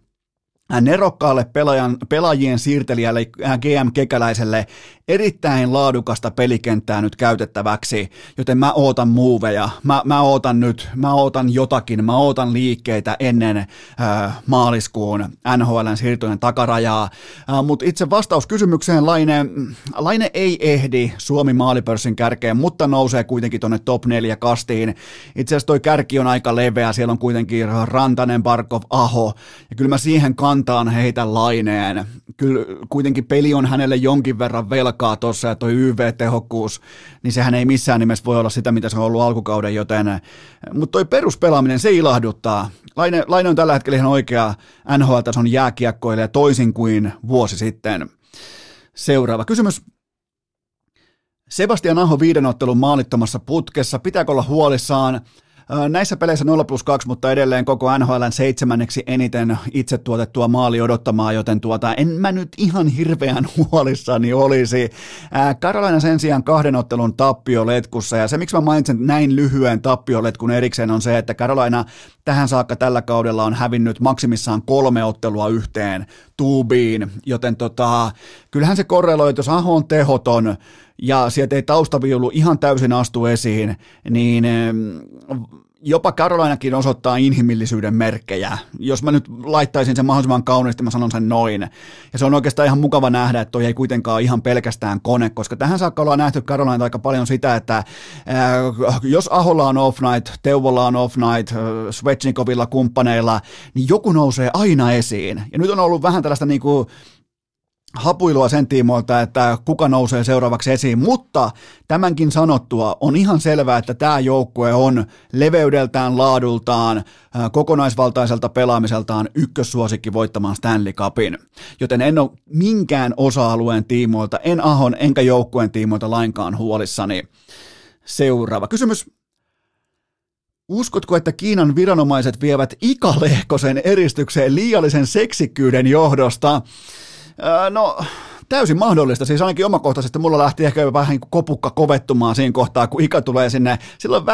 nerokkaalle pelaajan, pelaajien siirtelijälle GM Kekäläiselle erittäin laadukasta pelikenttää nyt käytettäväksi, joten mä ootan muuveja, mä, mä ootan nyt, mä ootan jotakin, mä ootan liikkeitä ennen äh, maaliskuun NHLn siirtojen takarajaa, äh, mutta itse vastaus kysymykseen Laine, Laine ei ehdi Suomi maalipörssin kärkeen, mutta nousee kuitenkin tuonne top 4 kastiin. Itse asiassa toi kärki on aika leveä, siellä on kuitenkin Rantanen, Barkov, Aho, ja kyllä mä siihen kantaan heitä Laineen. Kyllä kuitenkin peli on hänelle jonkin verran velkaa, takaa tuossa ja toi YV-tehokkuus, niin sehän ei missään nimessä voi olla sitä, mitä se on ollut alkukauden, joten, mutta toi peruspelaaminen, se ilahduttaa. Laine, Laine on tällä hetkellä ihan oikea NHL-tason jääkiekkoilija toisin kuin vuosi sitten. Seuraava kysymys. Sebastian Aho viiden ottelun maalittomassa putkessa. Pitääkö olla huolissaan? Näissä peleissä 0 plus 2, mutta edelleen koko NHLn seitsemänneksi eniten itse tuotettua maali odottamaa, joten tuota, en mä nyt ihan hirveän huolissani olisi. Karolaina sen sijaan kahden ottelun tappioletkussa, ja se miksi mä mainitsen näin lyhyen tappioletkun erikseen on se, että Karolaina tähän saakka tällä kaudella on hävinnyt maksimissaan kolme ottelua yhteen tuubiin, joten tota, kyllähän se korreloi, jos Aho on tehoton, ja sieltä ei taustaviulu ihan täysin astu esiin, niin jopa Karolainakin osoittaa inhimillisyyden merkkejä. Jos mä nyt laittaisin sen mahdollisimman kauniisti, mä sanon sen noin. Ja se on oikeastaan ihan mukava nähdä, että toi ei kuitenkaan ihan pelkästään kone, koska tähän saakka ollaan nähty Karolaina aika paljon sitä, että äh, jos Aholla on off night, Teuvolla on off night, äh, Svechnikovilla kumppaneilla, niin joku nousee aina esiin. Ja nyt on ollut vähän tällaista niinku, hapuilua sen tiimoilta, että kuka nousee seuraavaksi esiin, mutta tämänkin sanottua on ihan selvää, että tämä joukkue on leveydeltään, laadultaan, kokonaisvaltaiselta pelaamiseltaan ykkössuosikki voittamaan Stanley Cupin. Joten en ole minkään osa-alueen tiimoilta, en Ahon enkä joukkueen tiimoilta lainkaan huolissani. Seuraava kysymys. Uskotko, että Kiinan viranomaiset vievät Ika Lehkosen eristykseen liiallisen seksikkyyden johdosta? No, täysin mahdollista. Siis ainakin omakohtaisesti mulla lähti ehkä vähän niin kopukka kovettumaan siinä kohtaa, kun Ika tulee sinne. Silloin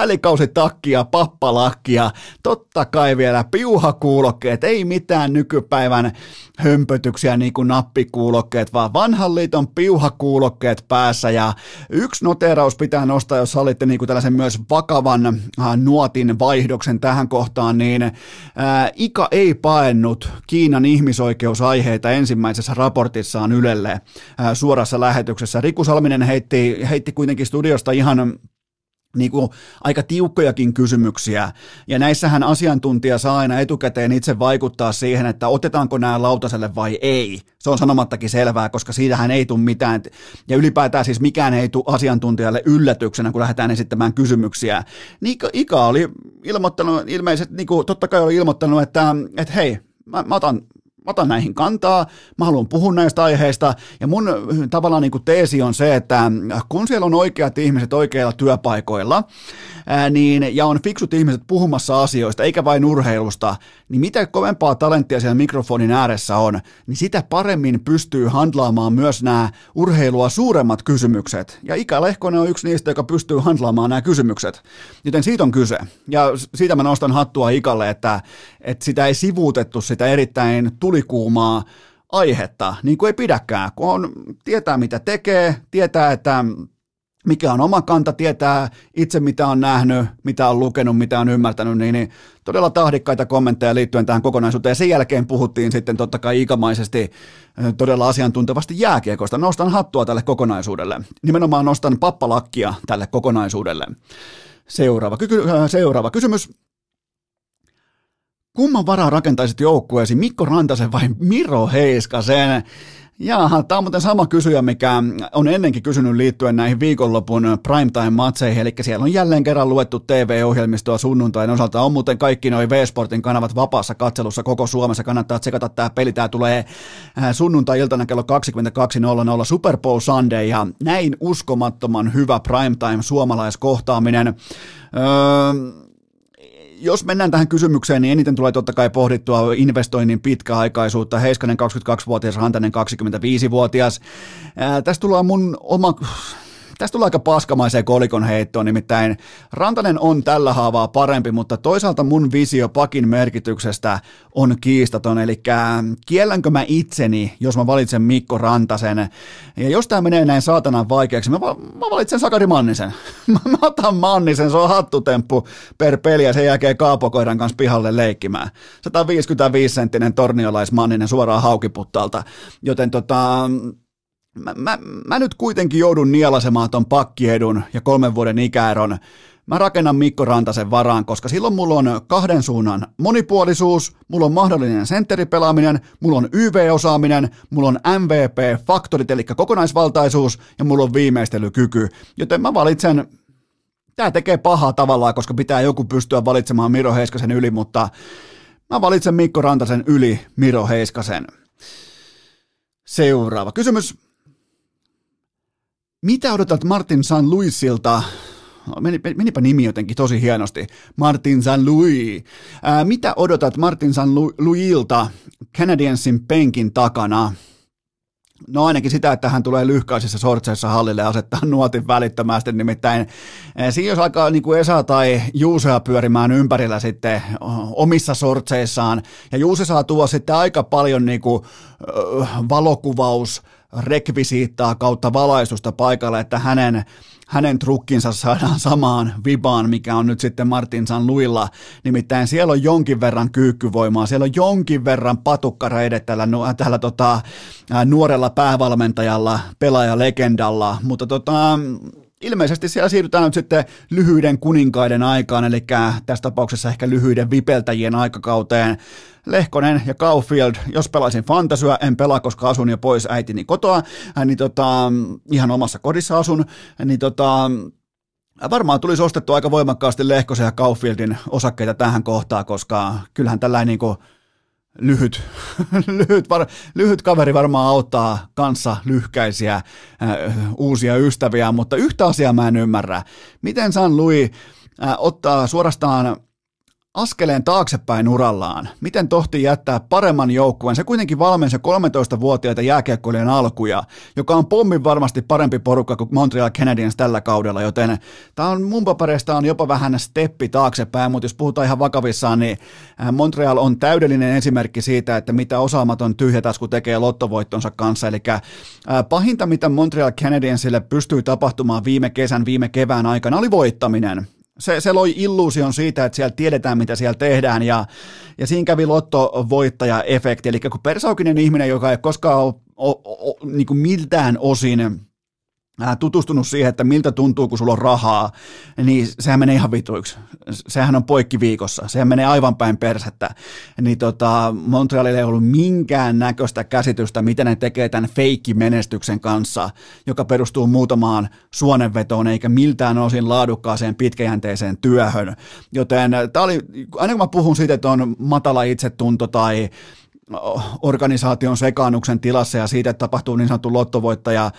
takkia, pappalakkia, totta kai vielä piuhakuulokkeet, ei mitään nykypäivän hömpötyksiä niin kuin nappikuulokkeet, vaan vanhan liiton piuhakuulokkeet päässä. Ja yksi noteraus pitää nostaa, jos olitte niin kuin tällaisen myös vakavan äh, nuotin vaihdoksen tähän kohtaan, niin äh, Ika ei paennut Kiinan ihmisoikeusaiheita ensimmäisessä raportissaan Ylelle suorassa lähetyksessä. Riku Salminen heitti, heitti kuitenkin studiosta ihan niin kuin aika tiukkojakin kysymyksiä, ja näissähän asiantuntija saa aina etukäteen itse vaikuttaa siihen, että otetaanko nämä lautaselle vai ei. Se on sanomattakin selvää, koska siitähän ei tule mitään, ja ylipäätään siis mikään ei tule asiantuntijalle yllätyksenä, kun lähdetään esittämään kysymyksiä. Niin Ika oli ilmoittanut, ilmeisesti, niin kuin, totta kai oli ilmoittanut, että, että hei, mä, mä otan otan näihin kantaa, mä haluan puhua näistä aiheista, ja mun tavallaan niin kuin teesi on se, että kun siellä on oikeat ihmiset oikeilla työpaikoilla, ää, niin, ja on fiksut ihmiset puhumassa asioista, eikä vain urheilusta, niin mitä kovempaa talenttia siellä mikrofonin ääressä on, niin sitä paremmin pystyy handlaamaan myös nämä urheilua suuremmat kysymykset. Ja Ika Lehkonen on yksi niistä, joka pystyy handlaamaan nämä kysymykset. Joten siitä on kyse. Ja siitä mä nostan hattua Ikalle, että, että sitä ei sivuutettu sitä erittäin tulikuumaa aihetta, niin kuin ei pidäkään, kun on, tietää mitä tekee, tietää, että mikä on oma kanta, tietää itse mitä on nähnyt, mitä on lukenut, mitä on ymmärtänyt, niin, niin todella tahdikkaita kommentteja liittyen tähän kokonaisuuteen. Sen jälkeen puhuttiin sitten totta kai ikamaisesti todella asiantuntevasti jääkiekosta. Nostan hattua tälle kokonaisuudelle. Nimenomaan nostan pappalakkia tälle kokonaisuudelle. Seuraava, ky- seuraava kysymys. Kumman varaa rakentaisit joukkueesi, Mikko Rantasen vai Miro Heiskasen? Jaaha, tämä on muuten sama kysyjä, mikä on ennenkin kysynyt liittyen näihin viikonlopun primetime-matseihin, eli siellä on jälleen kerran luettu TV-ohjelmistoa sunnuntain osalta. On muuten kaikki noin V-Sportin kanavat vapaassa katselussa koko Suomessa. Kannattaa tsekata tämä peli. Tämä tulee äh, sunnuntai-iltana kello 22.00 Super Bowl Sunday ja näin uskomattoman hyvä primetime suomalaiskohtaaminen. Öö, jos mennään tähän kysymykseen, niin eniten tulee totta kai pohdittua investoinnin pitkäaikaisuutta. Heiskanen 22-vuotias, Rantanen 25-vuotias. Ää, tästä tulee mun oma Tästä tulee aika paskamaiseen kolikon heittoon, nimittäin Rantanen on tällä haavaa parempi, mutta toisaalta mun visio pakin merkityksestä on kiistaton, eli kiellänkö mä itseni, jos mä valitsen Mikko Rantasen, ja jos tämä menee näin saatanan vaikeaksi, mä, mä valitsen Sakari Mannisen. mä, otan Mannisen, se on hattutemppu per peli, ja sen jälkeen Kaapokoiran kanssa pihalle leikkimään. 155-senttinen torniolaismanninen suoraan haukiputtalta, joten tota, mä, mä, mä nyt kuitenkin joudun nielasemaan ton pakkiedun ja kolmen vuoden ikäeron. Mä rakennan Mikko Rantasen varaan, koska silloin mulla on kahden suunnan monipuolisuus, mulla on mahdollinen sentteripelaaminen, mulla on YV-osaaminen, mulla on MVP-faktorit, eli kokonaisvaltaisuus, ja mulla on viimeistelykyky. Joten mä valitsen, tää tekee pahaa tavallaan, koska pitää joku pystyä valitsemaan Miro Heiskasen yli, mutta mä valitsen Mikko Rantasen yli Miro Heiskasen. Seuraava kysymys. Mitä odotat Martin San Luisilta? Menipä nimi jotenkin tosi hienosti. Martin San Louis. Ää, mitä odotat Martin San Louisilta Canadiensin penkin takana? No ainakin sitä, että hän tulee lyhkäisissä sortseissa hallille ja asettaa nuotin välittömästi, nimittäin siinä jos alkaa niin kuin Esa tai Juusea pyörimään ympärillä sitten omissa sortseissaan, ja Juuse saa tuoda sitten aika paljon niin kuin, valokuvaus, rekvisiittaa kautta valaistusta paikalle, että hänen, hänen trukkinsa saadaan samaan vibaan, mikä on nyt sitten Martin San Luilla. Nimittäin siellä on jonkin verran kyykkyvoimaa, siellä on jonkin verran patukkareidet tällä, tällä tota, nuorella päävalmentajalla, pelaajalegendalla, mutta tota, ilmeisesti siellä siirrytään nyt sitten lyhyiden kuninkaiden aikaan, eli tässä tapauksessa ehkä lyhyiden vipeltäjien aikakauteen. Lehkonen ja Caulfield, jos pelaisin fantasyä, en pelaa, koska asun jo pois äitini kotoa, niin tota, ihan omassa kodissa asun, niin tota, Varmaan tulisi ostettu aika voimakkaasti Lehkosen ja Kaufieldin osakkeita tähän kohtaan, koska kyllähän tällainen niin kuin lyhyt, lyhyt, var, lyhyt kaveri varmaan auttaa kanssa lyhkäisiä äh, uusia ystäviä, mutta yhtä asiaa mä en ymmärrä. Miten San Louis äh, ottaa suorastaan askeleen taaksepäin urallaan. Miten tohti jättää paremman joukkueen? Se kuitenkin valmensi 13-vuotiaita jääkiekkoilijan alkuja, joka on pommin varmasti parempi porukka kuin Montreal Canadiens tällä kaudella, joten tämä on mun papereista on jopa vähän steppi taaksepäin, mutta jos puhutaan ihan vakavissaan, niin Montreal on täydellinen esimerkki siitä, että mitä osaamaton tyhjätasku tekee lottovoittonsa kanssa, eli pahinta, mitä Montreal Canadiensille pystyy tapahtumaan viime kesän, viime kevään aikana, oli voittaminen se, se loi illuusion siitä, että siellä tiedetään, mitä siellä tehdään, ja, ja siinä kävi lottovoittaja-efekti, eli kun persaukinen ihminen, joka ei koskaan ole, ole, ole niin kuin miltään osin tutustunut siihen, että miltä tuntuu, kun sulla on rahaa, niin sehän menee ihan vituiksi. Sehän on poikki viikossa. Sehän menee aivan päin persettä. Niin tota, Montrealilla ei ollut minkään näköistä käsitystä, miten ne tekee tämän feikkimenestyksen kanssa, joka perustuu muutamaan suonenvetoon, eikä miltään osin laadukkaaseen pitkäjänteiseen työhön. Joten tämä oli, aina kun mä puhun siitä, että on matala itsetunto tai organisaation sekaannuksen tilassa ja siitä, että tapahtuu niin sanottu lottovoittaja,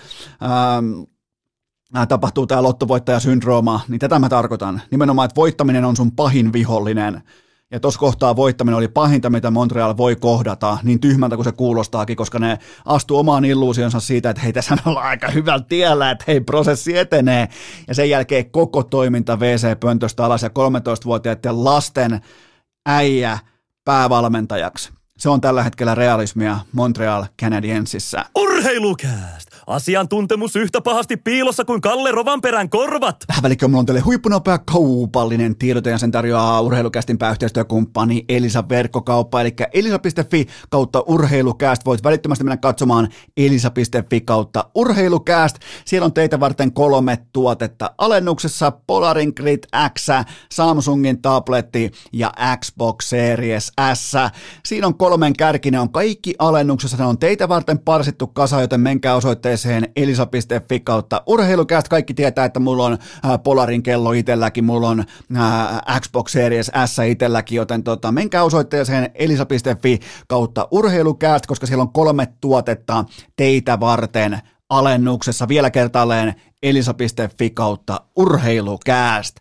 ää, tapahtuu tämä lottovoittajasyndrooma, niin tätä mä tarkoitan. Nimenomaan, että voittaminen on sun pahin vihollinen. Ja tuossa kohtaa voittaminen oli pahinta, mitä Montreal voi kohdata, niin tyhmältä kuin se kuulostaakin, koska ne astu omaan illuusionsa siitä, että hei, tässä ollaan aika hyvällä tiellä, että hei, prosessi etenee. Ja sen jälkeen koko toiminta WC-pöntöstä alas ja 13-vuotiaiden lasten äijä päävalmentajaksi. Se on tällä hetkellä realismia Montreal Canadiensissa. Urheilukääst! Asiantuntemus yhtä pahasti piilossa kuin Kalle Rovanperän korvat. Tähän välikköön mulla on teille huippunopea kaupallinen tiedote ja sen tarjoaa urheilukästin pääyhteistyökumppani Elisa Verkkokauppa, eli elisa.fi kautta urheilukääst. Voit välittömästi mennä katsomaan elisa.fi kautta urheilukääst. Siellä on teitä varten kolme tuotetta alennuksessa, Polarin Grid X, Samsungin tabletti ja Xbox Series S. Siinä on kolmen kärkinen on kaikki alennuksessa, ne on teitä varten parsittu kasa, joten menkää osoitteeseen elisa.fi kautta urheilukäst. Kaikki tietää, että mulla on äh, Polarin kello itselläkin, mulla on äh, Xbox Series S itselläkin, joten tota, menkää osoitteeseen elisa.fi kautta urheilukäst, koska siellä on kolme tuotetta teitä varten alennuksessa. Vielä kertaalleen elisa.fi kautta urheilukääst.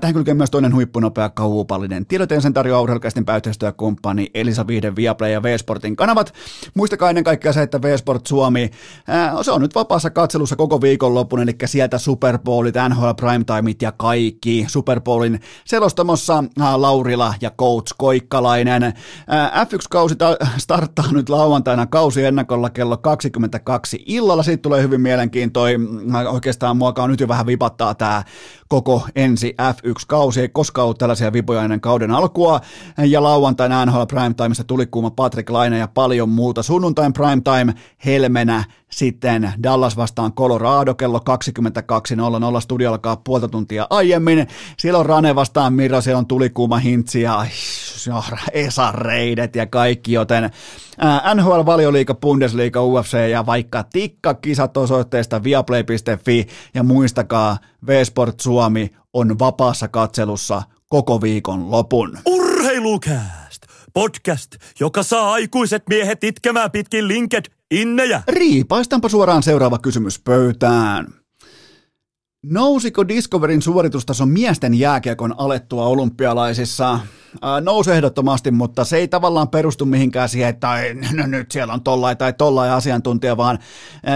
Tähän kylkee myös toinen huippunopea kaupallinen tiedoteen sen tarjoaa urheilukästin pääyhteistyökumppani Elisa Viihden Viaplay ja V-Sportin kanavat. Muistakaa ennen kaikkea se, että V-Sport Suomi, ää, se on nyt vapaassa katselussa koko viikonloppun, eli sieltä Super Bowlit, NHL Primetimeit ja kaikki. Super Bowlin selostamossa ää, Laurila ja Coach Koikkalainen. Ää, F1-kausi ta- starttaa nyt lauantaina kausi ennakolla kello 22 illalla. Siitä tulee hyvin mielenkiintoinen oikeastaan oikeastaan muakaan nyt jo vähän vipattaa tämä koko ensi F1-kausi. Ei koskaan ollut tällaisia vipoja ennen kauden alkua. Ja lauantaina NHL Primetimeissa tuli kuuma Patrick Laine ja paljon muuta. Sunnuntain Primetime helmenä sitten Dallas vastaan Colorado kello 22.00. Studio alkaa puolta tuntia aiemmin. Siellä on Rane vastaan Miro, siellä on tulikuuma Hintsi ja Esa Reidet ja kaikki, joten NHL, Valioliiga, Bundesliga, UFC ja vaikka tikkakisat osoitteesta viaplay.fi ja muistakaa, V-Sport Suomi on vapaassa katselussa koko viikon lopun. Urheilukääst! Podcast, joka saa aikuiset miehet itkemään pitkin linked innejä. Riipaistanpa suoraan seuraava kysymys pöytään. Nousiko Discoverin suoritustason miesten jääkiekon alettua olympialaisissa? Nousi ehdottomasti, mutta se ei tavallaan perustu mihinkään siihen, että no, nyt siellä on tollai tai tollai asiantuntija, vaan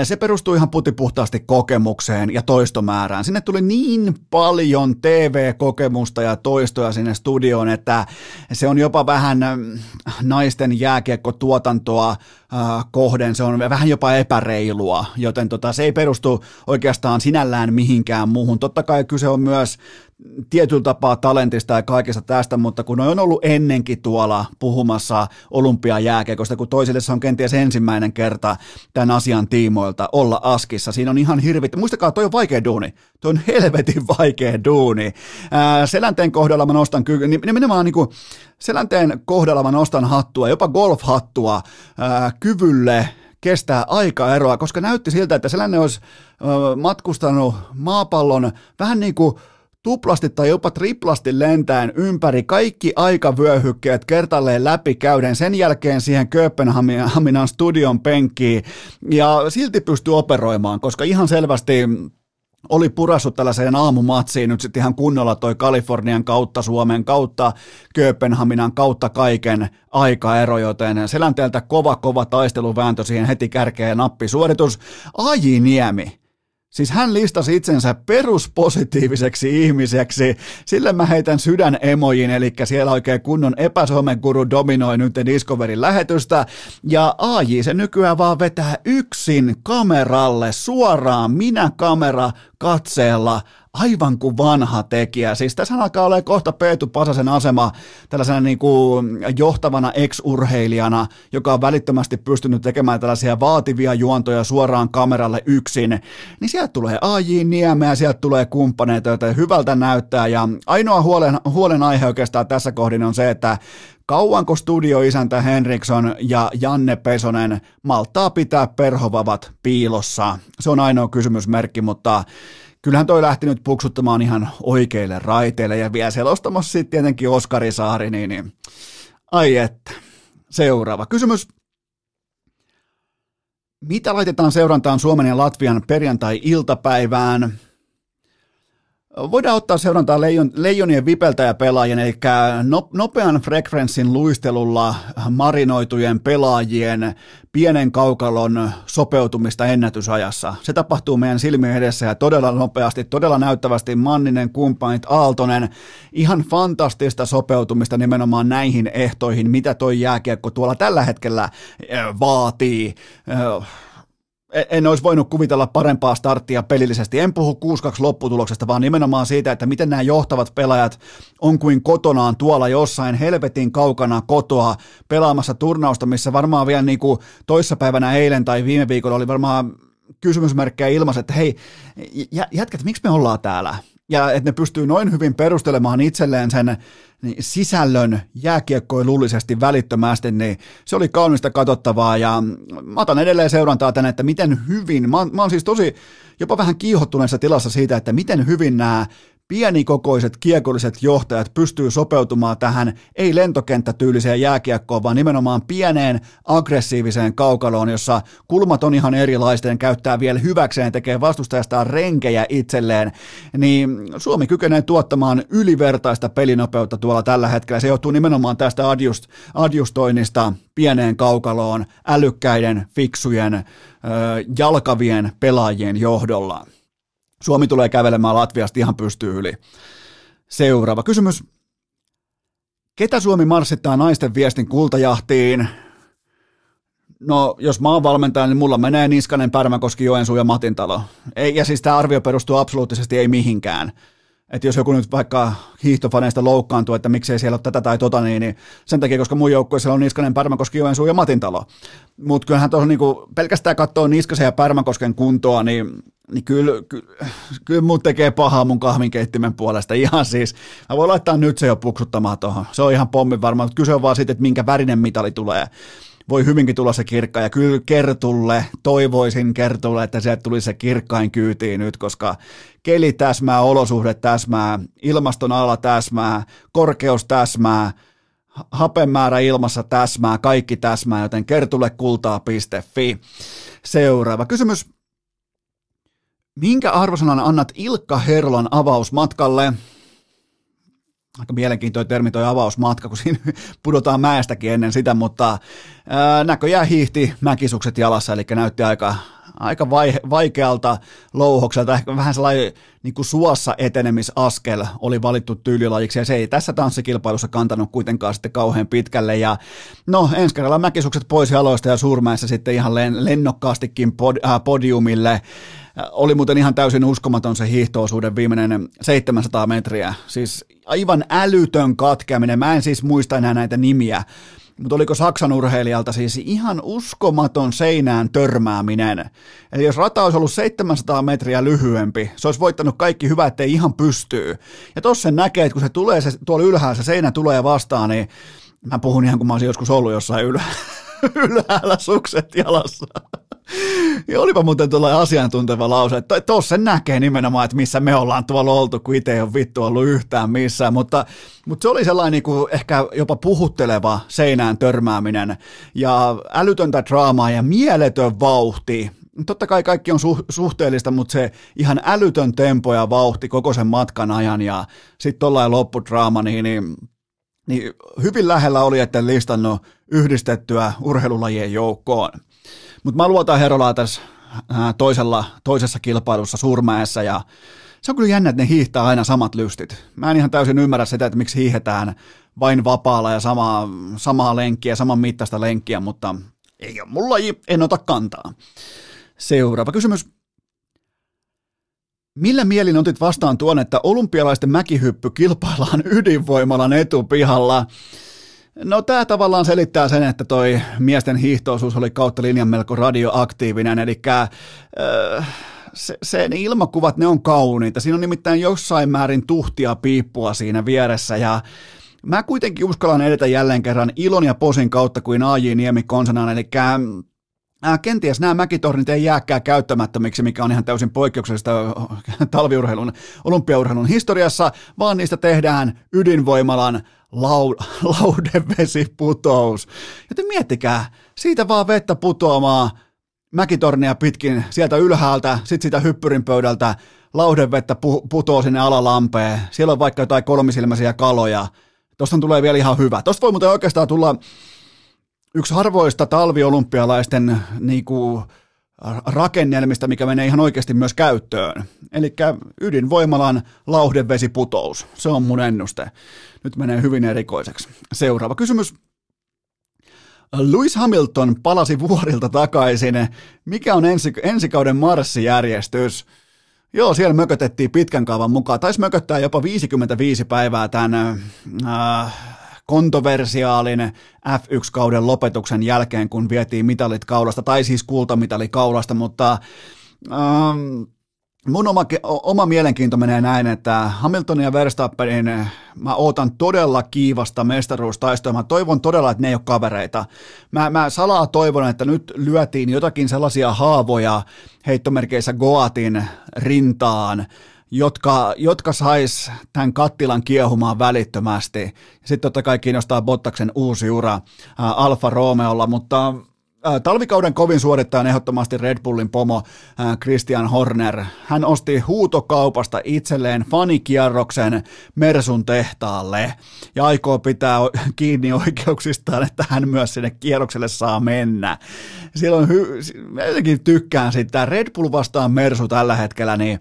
se perustuu ihan putipuhtaasti kokemukseen ja toistomäärään. Sinne tuli niin paljon TV-kokemusta ja toistoja sinne studioon, että se on jopa vähän naisten jääkiekko-tuotantoa kohden, se on vähän jopa epäreilua, joten tota, se ei perustu oikeastaan sinällään mihinkään muuhun. Totta kai kyse on myös tietyllä tapaa talentista ja kaikesta tästä, mutta kun on ollut ennenkin tuolla puhumassa olympiajääkekosta, kun toisille on kenties ensimmäinen kerta tämän asian tiimoilta olla askissa. Siinä on ihan hirvittä. Muistakaa, toi on vaikea duuni. Toi on helvetin vaikea duuni. Ää, selänteen kohdalla mä nostan kyllä, nimenomaan niin kuin selänteen kohdalla mä nostan hattua, jopa golf-hattua ää, kyvylle kestää aikaeroa, koska näytti siltä, että Selänne olisi matkustanut maapallon vähän niin kuin tuplasti tai jopa triplasti lentäen ympäri kaikki aikavyöhykkeet kertalleen läpi käyden sen jälkeen siihen Kööpenhaminan studion penkkiin ja silti pystyy operoimaan, koska ihan selvästi oli purassut tällaiseen aamumatsiin nyt sitten ihan kunnolla toi Kalifornian kautta Suomen kautta Kööpenhaminan kautta kaiken aikaero, joten selänteeltä kova kova taisteluvääntö siihen heti kärkeen nappisuoritus. Aji Niemi, Siis hän listasi itsensä peruspositiiviseksi ihmiseksi. Sille mä heitän sydän emojiin, eli siellä oikein kunnon epäsomenkuru dominoi nyt Discoverin lähetystä. Ja AJ se nykyään vaan vetää yksin kameralle suoraan minä kamera katseella aivan kuin vanha tekijä. Siis tässä alkaa olla kohta Peetu Pasasen asema tällaisena niin kuin johtavana ex-urheilijana, joka on välittömästi pystynyt tekemään tällaisia vaativia juontoja suoraan kameralle yksin. Niin sieltä tulee AJ Niemeä, sieltä tulee kumppaneita, joita hyvältä näyttää. Ja ainoa huolen, huolen aihe oikeastaan tässä kohdin on se, että kauanko studioisäntä Henriksson ja Janne Pesonen maltaa pitää perhovavat piilossa? Se on ainoa kysymysmerkki, mutta kyllähän toi lähti nyt puksuttamaan ihan oikeille raiteille ja vielä selostamassa sitten tietenkin Oskari Saari, niin, niin ai että. Seuraava kysymys. Mitä laitetaan seurantaan Suomen ja Latvian perjantai-iltapäivään? Voidaan ottaa seurantaa leijon, leijonien vipeltäjäpelaajien, eli nopean frekvenssin luistelulla marinoitujen pelaajien pienen kaukalon sopeutumista ennätysajassa. Se tapahtuu meidän silmien edessä ja todella nopeasti, todella näyttävästi Manninen, kumppanit, Aaltonen, ihan fantastista sopeutumista nimenomaan näihin ehtoihin, mitä toi jääkiekko tuolla tällä hetkellä vaatii en olisi voinut kuvitella parempaa starttia pelillisesti. En puhu 6-2 lopputuloksesta, vaan nimenomaan siitä, että miten nämä johtavat pelaajat on kuin kotonaan tuolla jossain helvetin kaukana kotoa pelaamassa turnausta, missä varmaan vielä niin kuin toissapäivänä eilen tai viime viikolla oli varmaan kysymysmerkkejä ilmassa, että hei, jätkät, miksi me ollaan täällä? Ja että ne pystyy noin hyvin perustelemaan itselleen sen niin sisällön jääkiekkoilullisesti välittömästi, niin se oli kaunista katsottavaa. Ja mä otan edelleen seurantaa tänne, että miten hyvin, mä oon, mä oon siis tosi jopa vähän kiihottuneessa tilassa siitä, että miten hyvin nämä pienikokoiset kiekolliset johtajat pystyy sopeutumaan tähän ei lentokenttätyyliseen jääkiekkoon, vaan nimenomaan pieneen aggressiiviseen kaukaloon, jossa kulmat on ihan erilaisten, käyttää vielä hyväkseen, tekee vastustajastaan renkejä itselleen, niin Suomi kykenee tuottamaan ylivertaista pelinopeutta tuolla tällä hetkellä. Se johtuu nimenomaan tästä adjust, adjustoinnista pieneen kaukaloon, älykkäiden, fiksujen, jalkavien pelaajien johdolla. Suomi tulee kävelemään Latviasta ihan pystyy yli. Seuraava kysymys. Ketä Suomi marssittaa naisten viestin kultajahtiin? No, jos mä oon valmentaja, niin mulla menee Niskanen, Pärmäkoski, Joensuu ja Matintalo. Ei, ja siis tämä arvio perustuu absoluuttisesti ei mihinkään. Että jos joku nyt vaikka hiihtofaneista loukkaantuu, että miksei siellä ole tätä tai tota, niin, niin sen takia, koska mun joukkueessa on Niskanen, Pärmäkoski, Joensuu ja Matintalo. Mutta kyllähän tuossa niinku, pelkästään katsoo Niskasen ja Pärmäkosken kuntoa, niin, niin kyllä, kyllä, kyllä mun tekee pahaa mun kahvinkeittimen puolesta. Ihan siis, mä voin laittaa nyt se jo puksuttamaan tuohon. Se on ihan pommin varmaan, mutta kyse on vaan siitä, että minkä värinen mitali tulee voi hyvinkin tulla se kirkka, ja kyllä Kertulle, toivoisin Kertulle, että sieltä tulisi se kirkkain kyytiin nyt, koska keli täsmää, olosuhde täsmää, ilmaston ala täsmää, korkeus täsmää, hapemäärä ilmassa täsmää, kaikki täsmää, joten kertulle kultaa.fi. Seuraava kysymys. Minkä arvosanan annat Ilkka Herlan avausmatkalle? Aika mielenkiintoinen termi toi avausmatka, kun siinä pudotaan mäestäkin ennen sitä, mutta ää, näköjään hiihti mäkisukset jalassa, eli näytti aika, aika vai, vaikealta louhokselta, ehkä vähän sellainen niin kuin suossa etenemisaskel oli valittu tyylilajiksi, ja se ei tässä tanssikilpailussa kantanut kuitenkaan sitten kauhean pitkälle, ja no ensi kerralla mäkisukset pois jaloista ja surmäessä sitten ihan lennokkaastikin pod, äh, podiumille, oli muuten ihan täysin uskomaton se hiihtoosuuden viimeinen 700 metriä. Siis aivan älytön katkeaminen. Mä en siis muista enää näitä nimiä, mutta oliko Saksan urheilijalta siis ihan uskomaton seinään törmääminen. Eli jos rata olisi ollut 700 metriä lyhyempi, se olisi voittanut kaikki hyvä, ettei ihan pystyy. Ja tossa sen näkee, että kun se tulee, se, tuolla ylhäällä se seinä tulee vastaan, niin mä puhun ihan kuin mä olisin joskus ollut jossain ylhäällä, ylhäällä sukset jalassa. Ja olipa muuten tuolla asiantunteva lause, että tuossa näkee nimenomaan, että missä me ollaan tuolla oltu, kun itse ei ole vittu ollut yhtään missään, mutta, mutta se oli sellainen niin kuin ehkä jopa puhutteleva seinään törmääminen ja älytöntä draamaa ja mieletön vauhti, totta kai kaikki on su- suhteellista, mutta se ihan älytön tempo ja vauhti koko sen matkan ajan ja sitten tollain loppudraama, niin, niin, niin hyvin lähellä oli, että listannut yhdistettyä urheilulajien joukkoon. Mutta mä luotan Herolaa tässä äh, toisella, toisessa kilpailussa Surmäessä ja se on kyllä jännä, että ne hiihtää aina samat lystit. Mä en ihan täysin ymmärrä sitä, että miksi hiihetään vain vapaalla ja samaa, samaa lenkkiä, saman mittaista lenkkiä, mutta ei ole mulla, en ota kantaa. Seuraava kysymys. Millä mielin otit vastaan tuon, että olympialaisten mäkihyppy kilpaillaan ydinvoimalan etupihalla? No tämä tavallaan selittää sen, että toi miesten hiihtoosuus oli kautta linjan melko radioaktiivinen, eli äh, se, se, ne ilmakuvat, ne on kauniita. Siinä on nimittäin jossain määrin tuhtia piippua siinä vieressä ja Mä kuitenkin uskallan edetä jälleen kerran ilon ja posin kautta kuin AJ Niemi konsanaan, eli Äh, kenties nämä mäkitornit ei jääkään käyttämättömiksi, mikä on ihan täysin poikkeuksellista talviurheilun, olympiaurheilun historiassa, vaan niistä tehdään ydinvoimalan lau, laudevesiputous. Joten miettikää, siitä vaan vettä putoamaan mäkitornia pitkin sieltä ylhäältä, sitten sitä hyppyrin pöydältä lauhdevettä pu- putoo sinne alalampeen. Siellä on vaikka jotain kolmisilmäisiä kaloja. Tuosta tulee vielä ihan hyvä. Tuosta voi muuten oikeastaan tulla yksi harvoista talviolympialaisten niinku, rakennelmista, mikä menee ihan oikeasti myös käyttöön. Eli ydinvoimalan lauhdevesiputous. Se on mun ennuste. Nyt menee hyvin erikoiseksi. Seuraava kysymys. Lewis Hamilton palasi vuorilta takaisin. Mikä on ensi, ensikauden marssijärjestys? Joo, siellä mökötettiin pitkän kaavan mukaan. Taisi mököttää jopa 55 päivää tämän äh, kontroversiaalin F1-kauden lopetuksen jälkeen, kun vietiin mitalit kaulasta, tai siis kultamitali kaulasta, mutta ähm, mun oma, oma mielenkiinto menee näin, että Hamilton ja Verstappenin mä ootan todella kiivasta mestaruustaistoa. Mä toivon todella, että ne ei ole kavereita. Mä, mä salaa toivon, että nyt lyötiin jotakin sellaisia haavoja heittomerkeissä Goatin rintaan, jotka, jotka sais tämän kattilan kiehumaan välittömästi. Sitten totta kai kiinnostaa Bottaksen uusi ura ää, Alfa Romeolla, mutta ää, talvikauden kovin suorittajan ehdottomasti Red Bullin pomo ää, Christian Horner. Hän osti huutokaupasta itselleen fanikierroksen Mersun tehtaalle ja aikoo pitää kiinni oikeuksistaan, että hän myös sinne kierrokselle saa mennä. Silloin hy- jotenkin tykkään sitä. Red Bull vastaan Mersu tällä hetkellä, niin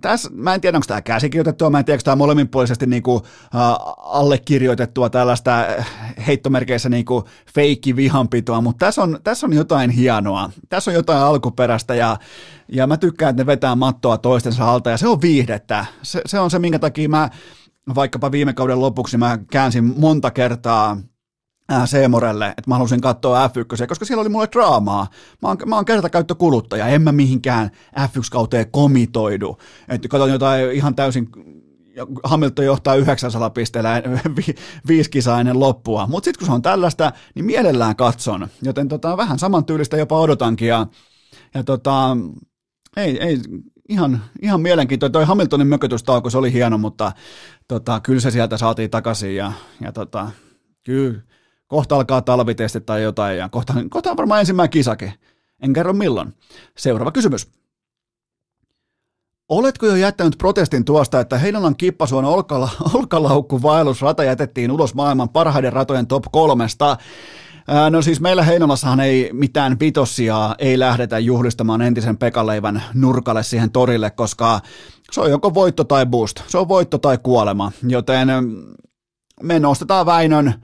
tässä, mä en tiedä, onko tämä käsikirjoitettua, mä en tiedä, onko tämä molemminpuolisesti niin kuin, uh, allekirjoitettua tällaista heittomerkeissä niin kuin feikki vihanpitoa, mutta tässä on, tässä on jotain hienoa. Tässä on jotain alkuperäistä ja, ja mä tykkään, että ne vetää mattoa toistensa alta ja se on viihdettä. Se, se on se, minkä takia mä vaikkapa viime kauden lopuksi mä käänsin monta kertaa Äh, Seemorelle, että mä halusin katsoa F1, koska siellä oli mulle draamaa. Mä oon, mä oon kertakuluttaja, en mä mihinkään F1-kauteen komitoidu. Että katson jotain ihan täysin Hamilton johtaa 900 pisteellä vi, viiskisainen loppua. Mutta sitten kun se on tällaista, niin mielellään katson. Joten tota, vähän samantyylistä jopa odotankin. Ja, ja tota, ei, ei, ihan, ihan mielenkiintoinen. Toi Hamiltonin mökötystauko, se oli hieno, mutta tota, kyllä se sieltä saatiin takaisin. Ja, ja tota, kyllä kohta alkaa talvitestit tai jotain, ja kohta, kohta on varmaan ensimmäinen kisake. En kerro milloin. Seuraava kysymys. Oletko jo jättänyt protestin tuosta, että Heinolan kippasuon olkala, olkalaukku vaellusrata jätettiin ulos maailman parhaiden ratojen top kolmesta? No siis meillä Heinolassahan ei mitään vitossia ei lähdetä juhlistamaan entisen Pekaleivän nurkalle siihen torille, koska se on joko voitto tai boost. Se on voitto tai kuolema, joten me nostetaan Väinön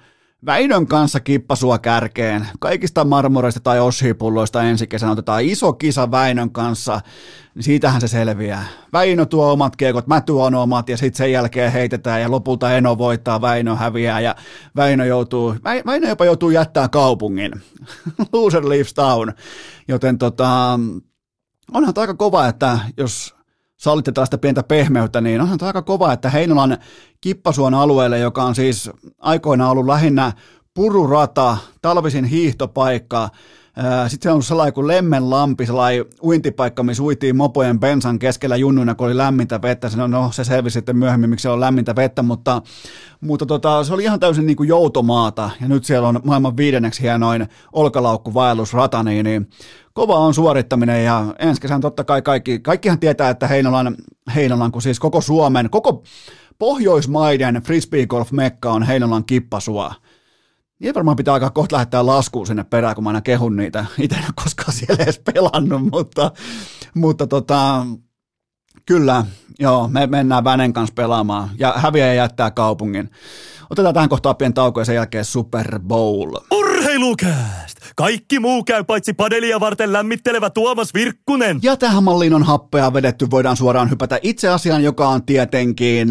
Väinön kanssa kippasua kärkeen. Kaikista marmoreista tai oshipulloista ensi kesänä otetaan iso kisa Väinön kanssa, niin siitähän se selviää. Väinö tuo omat kiekot, mä tuon omat ja sitten sen jälkeen heitetään ja lopulta Eno voittaa, Väinö häviää ja Väinö, joutuu, Väinö jopa joutuu jättää kaupungin. Loser leaves town. Joten tota, onhan aika kova, että jos sallitte tällaista pientä pehmeyttä, niin onhan tämä aika kova, että Heinolan Kippasuon alueelle, joka on siis aikoinaan ollut lähinnä pururata, talvisin hiihtopaikka, sitten se on sellainen kuin Lemmenlampi, sellainen uintipaikka, missä uitiin mopojen bensan keskellä junnuina, kun oli lämmintä vettä. No, no se selvisi sitten myöhemmin, miksi se on lämmintä vettä, mutta, mutta tota, se oli ihan täysin niin kuin joutomaata. Ja nyt siellä on maailman viidenneksi hienoin olkalaukku vaellusrata, niin, niin kova on suorittaminen ja ensi kesän totta kai kaikki, kaikkihan tietää, että Heinolan, Heinolan, kun siis koko Suomen, koko Pohjoismaiden frisbeegolf-mekka on Heinolan kippasua. Niin varmaan pitää alkaa kohta lähettää laskuun sinne perään, kun mä aina kehun niitä. Itse en ole koskaan siellä edes pelannut, mutta, mutta tota, kyllä, joo, me mennään Vänen kanssa pelaamaan ja häviäjä jättää kaupungin. Otetaan tähän kohtaan pieni tauko ja sen jälkeen Super Bowl. Urheilukääst! Kaikki muu käy paitsi padelia varten lämmittelevä Tuomas Virkkunen. Ja tähän malliin on happea vedetty, voidaan suoraan hypätä itse asiaan, joka on tietenkin...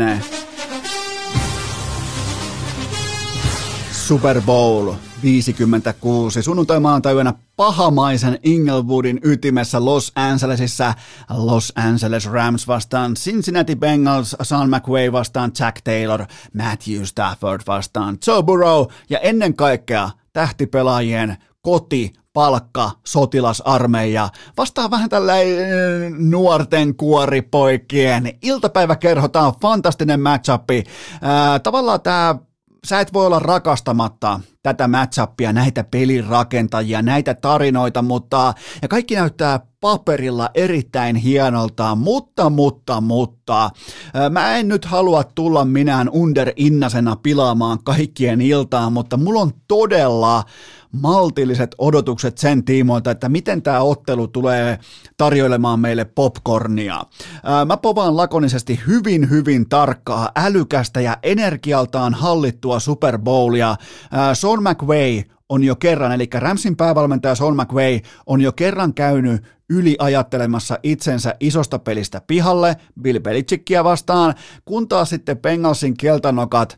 Super Bowl 56. Sunnuntai maanantaina pahamaisen Inglewoodin ytimessä Los Angelesissa Los Angeles Rams vastaan Cincinnati Bengals, Sean McVay vastaan Jack Taylor, Matthew Stafford vastaan Joe Burrow ja ennen kaikkea tähtipelaajien koti, palkka, sotilasarmeija. Vastaa vähän tällainen nuorten kuoripoikien iltapäiväkerho. Tämä on fantastinen matchup. Tavallaan tämä sä et voi olla rakastamatta tätä matchappia, näitä pelirakentajia, näitä tarinoita, mutta ja kaikki näyttää paperilla erittäin hienolta, mutta, mutta, mutta, mä en nyt halua tulla minään under innasena pilaamaan kaikkien iltaa, mutta mulla on todella maltilliset odotukset sen tiimoilta, että miten tämä ottelu tulee tarjoilemaan meille popcornia. Mä povaan lakonisesti hyvin, hyvin tarkkaa, älykästä ja energialtaan hallittua Super Bowlia. Sean McVay on jo kerran, eli Ramsin päävalmentaja Sean McVay on jo kerran käynyt yliajattelemassa itsensä isosta pelistä pihalle Bill Belichickia vastaan, kun taas sitten Bengalsin keltanokat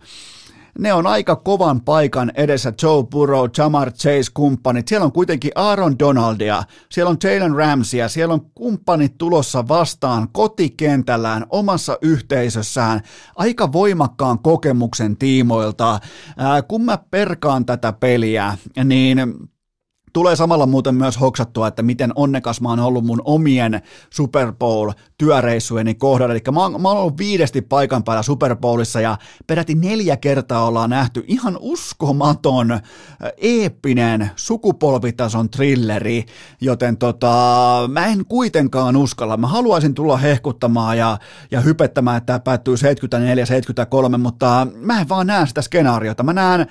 ne on aika kovan paikan edessä Joe Burrow, Jamar Chase kumppanit. Siellä on kuitenkin Aaron Donaldia, siellä on Jalen Ramsia, siellä on kumppanit tulossa vastaan kotikentällään omassa yhteisössään aika voimakkaan kokemuksen tiimoilta. Ää, kun mä perkaan tätä peliä, niin Tulee samalla muuten myös hoksattua, että miten onnekas mä oon ollut mun omien Super Bowl-työreissujeni kohdalla. Eli mä oon, mä oon ollut viidesti paikan päällä Super Bowlissa ja peräti neljä kertaa ollaan nähty ihan uskomaton, äh, eeppinen sukupolvitason trilleri, joten tota, mä en kuitenkaan uskalla. Mä haluaisin tulla hehkuttamaan ja, ja hypettämään, että tämä päättyy 74-73, mutta mä en vaan näe sitä skenaariota. Mä näen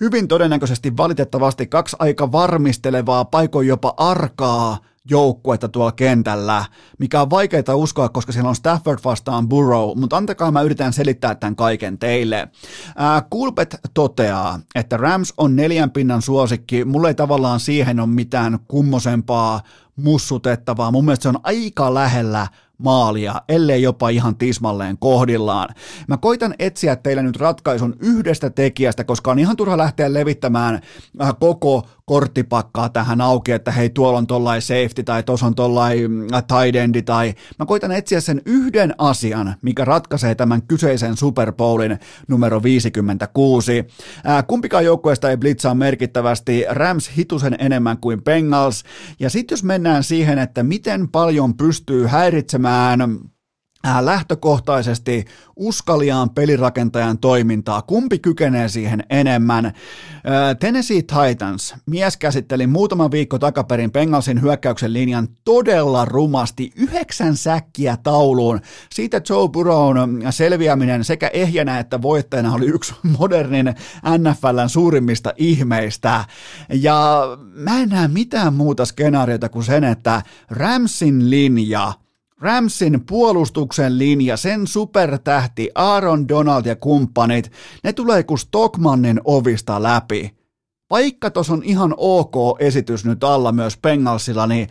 hyvin todennäköisesti valitettavasti kaksi aika varmistelevaa, paikoin jopa arkaa joukkuetta tuolla kentällä, mikä on vaikeaa uskoa, koska siellä on Stafford vastaan Burrow, mutta antakaa mä yritän selittää tämän kaiken teille. Ää, Kulpet toteaa, että Rams on neljän pinnan suosikki, mulla ei tavallaan siihen ole mitään kummosempaa mussutettavaa, mun mielestä se on aika lähellä maalia, ellei jopa ihan tismalleen kohdillaan. Mä koitan etsiä teille nyt ratkaisun yhdestä tekijästä, koska on ihan turha lähteä levittämään äh, koko korttipakkaa tähän auki, että hei tuolla on tollai safety tai tuossa on tollai äh, tight endi tai mä koitan etsiä sen yhden asian, mikä ratkaisee tämän kyseisen Super Bowlin numero 56. Ää, äh, kumpikaan joukkueesta ei blitzaa merkittävästi, Rams hitusen enemmän kuin Bengals ja sitten jos mennään siihen, että miten paljon pystyy häiritsemään Äh, lähtökohtaisesti uskaliaan pelirakentajan toimintaa. Kumpi kykenee siihen enemmän? Äh, Tennessee Titans. Mies käsitteli muutama viikko takaperin Bengalsin hyökkäyksen linjan todella rumasti. Yhdeksän säkkiä tauluun. Siitä Joe Burrown selviäminen sekä ehjänä että voittajana oli yksi modernin NFLn suurimmista ihmeistä. Ja mä en näe mitään muuta skenaariota kuin sen, että Ramsin linja – Ramsin puolustuksen linja, sen supertähti Aaron Donald ja kumppanit, ne tulee kuin Stockmannin ovista läpi. Vaikka tuossa on ihan ok esitys nyt alla myös Pengalsilla, niin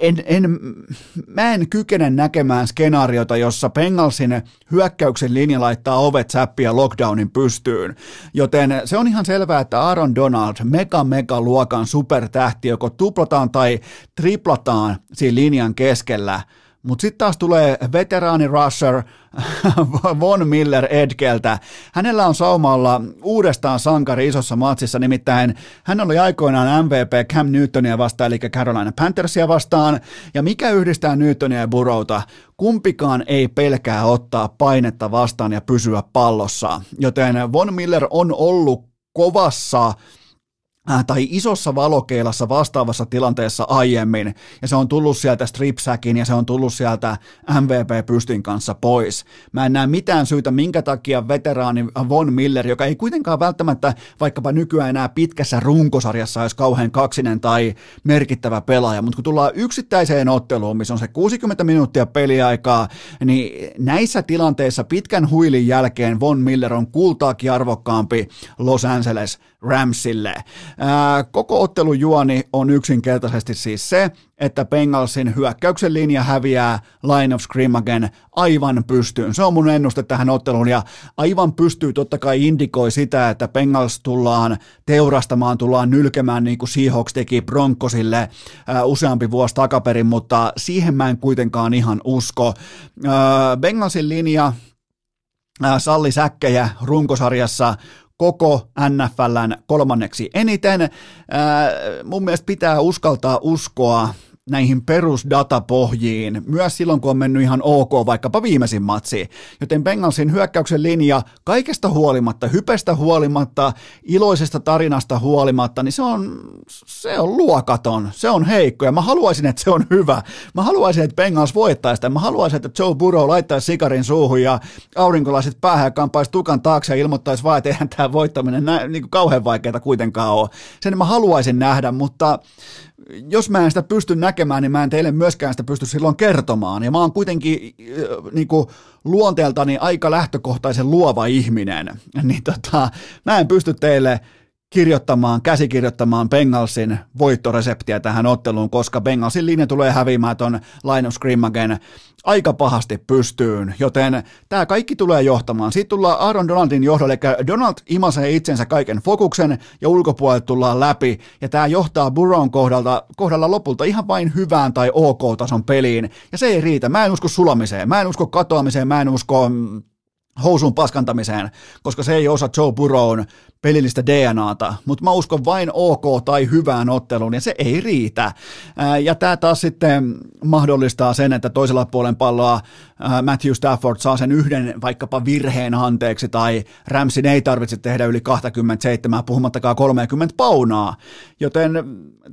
en, en, mä en kykene näkemään skenaariota, jossa Pengalsin hyökkäyksen linja laittaa ovet säppiä lockdownin pystyyn. Joten se on ihan selvää, että Aaron Donald, mega mega luokan supertähti, joko tuplataan tai triplataan siinä linjan keskellä – mutta sitten taas tulee veteraani rusher Von Miller Edgeltä. Hänellä on saumalla uudestaan sankari isossa matsissa, nimittäin hän oli aikoinaan MVP Cam Newtonia vastaan, eli Carolina Panthersia vastaan. Ja mikä yhdistää Newtonia ja Burrowta? Kumpikaan ei pelkää ottaa painetta vastaan ja pysyä pallossa. Joten Von Miller on ollut kovassa tai isossa valokeilassa vastaavassa tilanteessa aiemmin, ja se on tullut sieltä stripsäkin ja se on tullut sieltä MVP-pystin kanssa pois. Mä en näe mitään syytä, minkä takia veteraani Von Miller, joka ei kuitenkaan välttämättä vaikkapa nykyään enää pitkässä runkosarjassa olisi kauhean kaksinen tai merkittävä pelaaja, mutta kun tullaan yksittäiseen otteluun, missä on se 60 minuuttia peliaikaa, niin näissä tilanteissa pitkän huilin jälkeen Von Miller on kultaakin arvokkaampi Los Angeles Ramsille. Ää, koko ottelun juoni on yksinkertaisesti siis se, että Bengalsin hyökkäyksen linja häviää line of scrimmagen aivan pystyyn. Se on mun ennuste tähän otteluun ja aivan pystyy totta kai indikoi sitä, että Bengals tullaan teurastamaan, tullaan nylkemään niin kuin Seahawks teki Broncosille ää, useampi vuosi takaperin, mutta siihen mä en kuitenkaan ihan usko. Ää, Bengalsin linja salli säkkejä runkosarjassa koko NFLn kolmanneksi eniten. Ää, mun mielestä pitää uskaltaa uskoa näihin perusdatapohjiin, myös silloin kun on mennyt ihan ok vaikkapa viimeisin matsi. Joten Bengalsin hyökkäyksen linja kaikesta huolimatta, hypestä huolimatta, iloisesta tarinasta huolimatta, niin se on, se on luokaton, se on heikko ja mä haluaisin, että se on hyvä. Mä haluaisin, että Bengals voittaisi sitä. Mä haluaisin, että Joe Burrow laittaisi sikarin suuhun ja aurinkolaiset päähän ja kampaisi tukan taakse ja ilmoittaisi vaan, että eihän tämä voittaminen nä, niin kuin kauhean vaikeaa kuitenkaan ole. Sen mä haluaisin nähdä, mutta jos mä en sitä pysty näkemään, niin mä en teille myöskään sitä pysty silloin kertomaan. Ja mä oon kuitenkin niin kuin luonteeltani aika lähtökohtaisen luova ihminen, niin tota, mä en pysty teille kirjoittamaan, käsikirjoittamaan Bengalsin voittoreseptiä tähän otteluun, koska Bengalsin linja tulee häviämään ton Linus Grimmagen aika pahasti pystyyn, joten tämä kaikki tulee johtamaan. Sitten tullaan Aaron Donaldin johdolle, eli Donald imasee itsensä kaiken fokuksen ja ulkopuolelle tullaan läpi, ja tämä johtaa Burrown kohdalta, kohdalla lopulta ihan vain hyvään tai ok-tason peliin, ja se ei riitä. Mä en usko sulamiseen, mä en usko katoamiseen, mä en usko mm, housun paskantamiseen, koska se ei osa Joe Burrown pelillistä DNAta, mutta mä uskon vain OK tai hyvään otteluun, ja se ei riitä. Ja tämä taas sitten mahdollistaa sen, että toisella puolen palloa Matthew Stafford saa sen yhden vaikkapa virheen anteeksi, tai Ramsin ei tarvitse tehdä yli 27, puhumattakaan 30 paunaa. Joten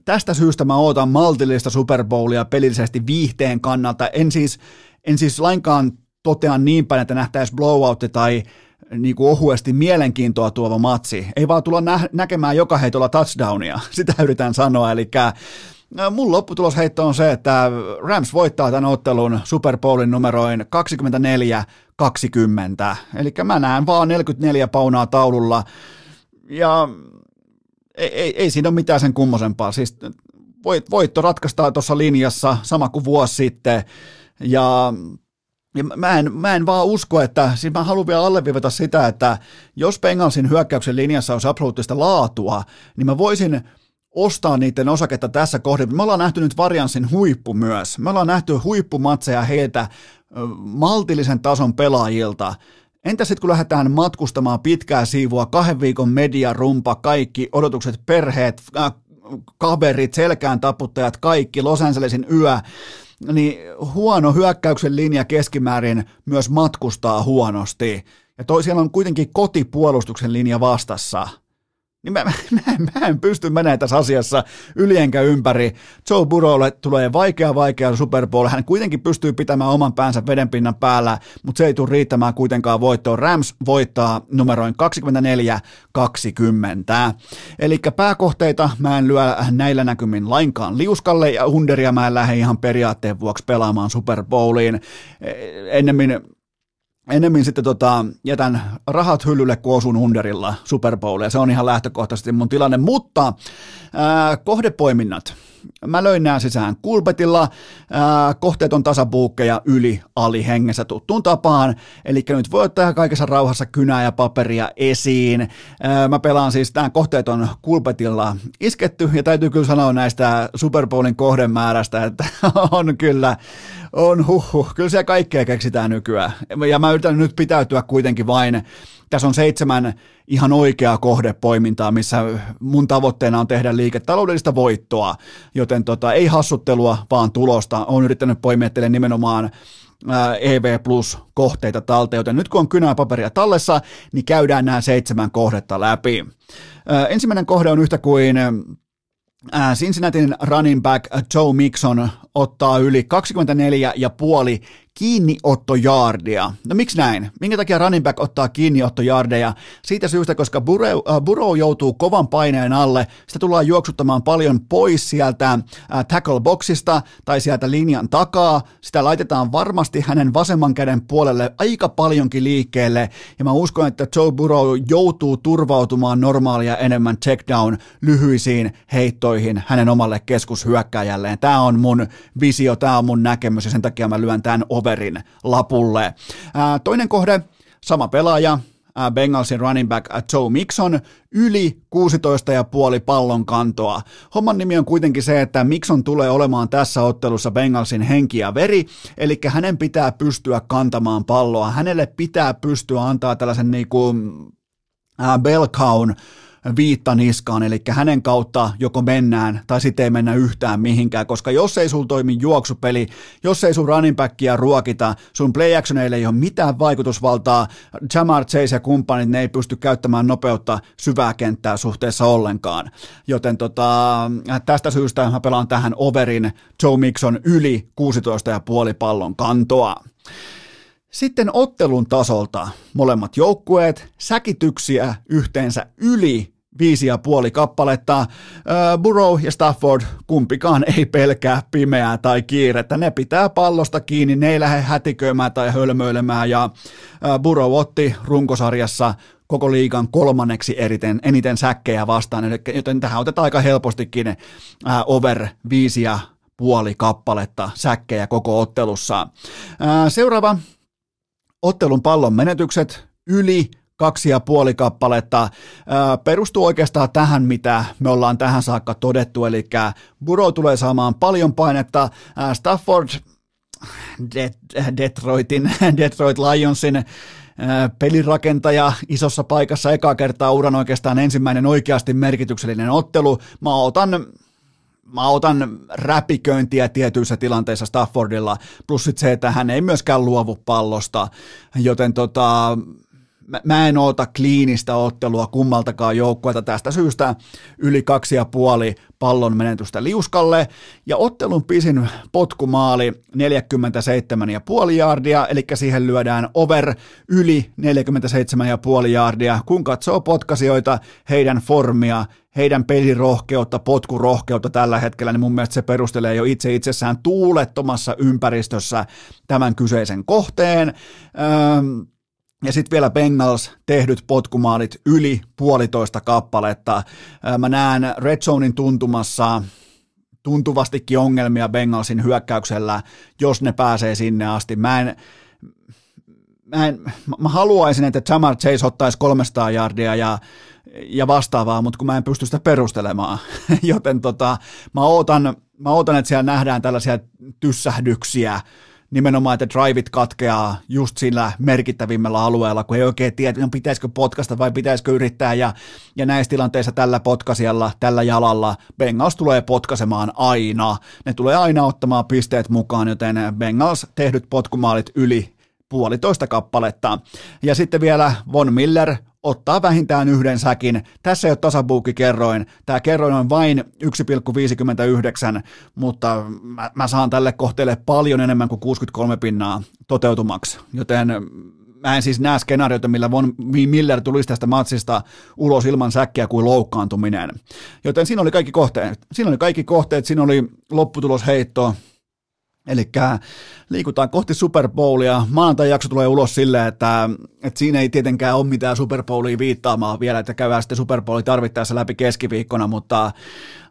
tästä syystä mä ootan maltillista Super Bowlia pelillisesti viihteen kannalta. En siis, en siis lainkaan totean niin päin, että nähtäisi blowout tai niin kuin ohuesti mielenkiintoa tuova matsi. Ei vaan tulla nä- näkemään joka heitolla touchdownia, sitä yritän sanoa. Eli mun lopputulosheitto on se, että Rams voittaa tämän ottelun Super Bowlin numeroin 24-20. Eli mä näen vaan 44 paunaa taululla ja ei, ei, ei siinä ole mitään sen kummosempaa. Siis voitto ratkaistaan tuossa linjassa sama kuin vuosi sitten ja ja mä en, mä en vaan usko, että, siis mä haluan vielä alleviivata sitä, että jos Bengalsin hyökkäyksen linjassa on absoluuttista laatua, niin mä voisin ostaa niiden osaketta tässä kohdassa. Me ollaan nähty nyt varianssin huippu myös. Me ollaan nähty huippumatseja heiltä maltillisen tason pelaajilta. Entä sitten kun lähdetään matkustamaan pitkää siivua, kahden viikon mediarumpa, kaikki odotukset, perheet, äh, kaverit, selkään taputtajat, kaikki, Los Angelesin yö, niin huono hyökkäyksen linja keskimäärin myös matkustaa huonosti. Ja toi siellä on kuitenkin kotipuolustuksen linja vastassa niin mä, mä, mä en pysty menemään tässä asiassa yli enkä ympäri. Joe Burrowlle tulee vaikea vaikea Super Bowl. Hän kuitenkin pystyy pitämään oman päänsä vedenpinnan päällä, mutta se ei tule riittämään kuitenkaan voittoon. Rams voittaa numeroin 24-20. Eli pääkohteita mä en lyö näillä näkymin lainkaan liuskalle ja Hunderia mä en lähde ihan periaatteen vuoksi pelaamaan Super Bowliin. E, ennemmin ennemmin sitten tota, jätän rahat hyllylle, kun osun Underilla Super Bowlia. Se on ihan lähtökohtaisesti mun tilanne, mutta ää, kohdepoiminnat mä löin nämä sisään kulpetilla, ää, kohteet on tasabuukkeja yli, ali hengessä tuttuun tapaan, eli nyt voi ottaa kaikessa rauhassa kynää ja paperia esiin. Ää, mä pelaan siis, nämä kohteet on kulpetilla isketty, ja täytyy kyllä sanoa näistä Super Bowlin kohdemäärästä, että on kyllä, on huhhuh, kyllä se kaikkea keksitään nykyään. Ja mä yritän nyt pitäytyä kuitenkin vain tässä on seitsemän ihan oikeaa kohdepoimintaa, missä mun tavoitteena on tehdä liiketaloudellista voittoa, joten tota, ei hassuttelua, vaan tulosta. Olen yrittänyt poimia teille nimenomaan EV Plus kohteita talteen, joten nyt kun on kynää paperia tallessa, niin käydään nämä seitsemän kohdetta läpi. Ensimmäinen kohde on yhtä kuin Cincinnatin running back Joe Mixon ottaa yli 24 ja puoli kiinniottojaardia. No miksi näin? Minkä takia running back ottaa kiinniottojaardeja? Siitä syystä, koska Burrow, äh, Burrow joutuu kovan paineen alle, sitä tullaan juoksuttamaan paljon pois sieltä äh, tackle boxista tai sieltä linjan takaa, sitä laitetaan varmasti hänen vasemman käden puolelle aika paljonkin liikkeelle, ja mä uskon, että Joe Burrow joutuu turvautumaan normaalia enemmän checkdown lyhyisiin heittoihin hänen omalle keskushyökkäjälleen. Tämä on mun visio, tämä on mun näkemys, ja sen takia mä lyön tämän over Overin lapulle. Toinen kohde, sama pelaaja, Bengalsin running back Joe Mixon yli 16,5 pallon kantoa. Homman nimi on kuitenkin se, että Mixon tulee olemaan tässä ottelussa Bengalsin henki ja veri, eli hänen pitää pystyä kantamaan palloa. Hänelle pitää pystyä antaa tällaisen niinku Belkaun viitta niskaan, eli hänen kautta joko mennään tai sitten ei mennä yhtään mihinkään, koska jos ei sul toimi juoksupeli, jos ei sun running backia ruokita, sun play actioneille ei ole mitään vaikutusvaltaa, Jamar Chase ja kumppanit, ne ei pysty käyttämään nopeutta syvää kenttää suhteessa ollenkaan. Joten tota, tästä syystä mä pelaan tähän overin Joe Mixon yli 16,5 pallon kantoa. Sitten ottelun tasolta molemmat joukkueet, säkityksiä yhteensä yli viisi ja puoli kappaletta. Burrow ja Stafford kumpikaan ei pelkää pimeää tai kiirettä. Ne pitää pallosta kiinni, ne ei lähde hätiköimään tai hölmöilemään ja Burrow otti runkosarjassa koko liigan kolmanneksi eriten, eniten säkkejä vastaan, joten tähän otetaan aika helpostikin over viisi ja puoli kappaletta säkkejä koko ottelussa. Seuraava ottelun pallon menetykset yli kaksi ja puoli kappaletta perustuu oikeastaan tähän, mitä me ollaan tähän saakka todettu, eli Buro tulee saamaan paljon painetta, Stafford Detroitin, Detroit Lionsin pelirakentaja isossa paikassa eka kertaa uran oikeastaan ensimmäinen oikeasti merkityksellinen ottelu. Mä otan mä otan räpiköintiä tietyissä tilanteissa Staffordilla, plus sit se, että hän ei myöskään luovu pallosta, joten tota, mä, mä en oota kliinistä ottelua kummaltakaan joukkueelta tästä syystä. Yli kaksi ja puoli pallon menetystä liuskalle, ja ottelun pisin potkumaali 47,5 jardia, eli siihen lyödään over yli 47,5 jardia, kun katsoo potkasioita, heidän formia, heidän pelirohkeutta, potkurohkeutta tällä hetkellä, niin mun mielestä se perustelee jo itse itsessään tuulettomassa ympäristössä tämän kyseisen kohteen. Öö, ja sitten vielä Bengals tehdyt potkumaalit yli puolitoista kappaletta. Mä näen Red Zonein tuntumassa tuntuvastikin ongelmia Bengalsin hyökkäyksellä, jos ne pääsee sinne asti. Mä en, mä, en, mä haluaisin, että Jamar Chase ottaisi 300 yardia ja, ja vastaavaa, mutta kun mä en pysty sitä perustelemaan, joten tota, mä ootan, mä ootan, että siellä nähdään tällaisia tyssähdyksiä, nimenomaan, että driveit katkeaa just sillä merkittävimmällä alueella, kun ei oikein tiedä, no pitäisikö potkasta vai pitäisikö yrittää, ja, ja näissä tilanteissa tällä potkasialla, tällä jalalla Bengals tulee potkasemaan aina. Ne tulee aina ottamaan pisteet mukaan, joten Bengals tehdyt potkumaalit yli puolitoista kappaletta. Ja sitten vielä Von Miller ottaa vähintään yhden säkin. Tässä ei ole tasabuukkikerroin. Tämä kerroin on vain 1,59, mutta mä, mä saan tälle kohteelle paljon enemmän kuin 63 pinnaa toteutumaksi. Joten mä en siis näe skenaarioita, millä Von Miller tulisi tästä matsista ulos ilman säkkiä kuin loukkaantuminen. Joten siinä oli kaikki kohteet. Siinä oli kaikki kohteet, siinä oli lopputulosheitto, Eli liikutaan kohti Super Bowlia. Maanantai jakso tulee ulos silleen, että, että siinä ei tietenkään ole mitään Super Bowlia viittaamaan vielä, että käydään sitten Super Bowli tarvittaessa läpi keskiviikkona, mutta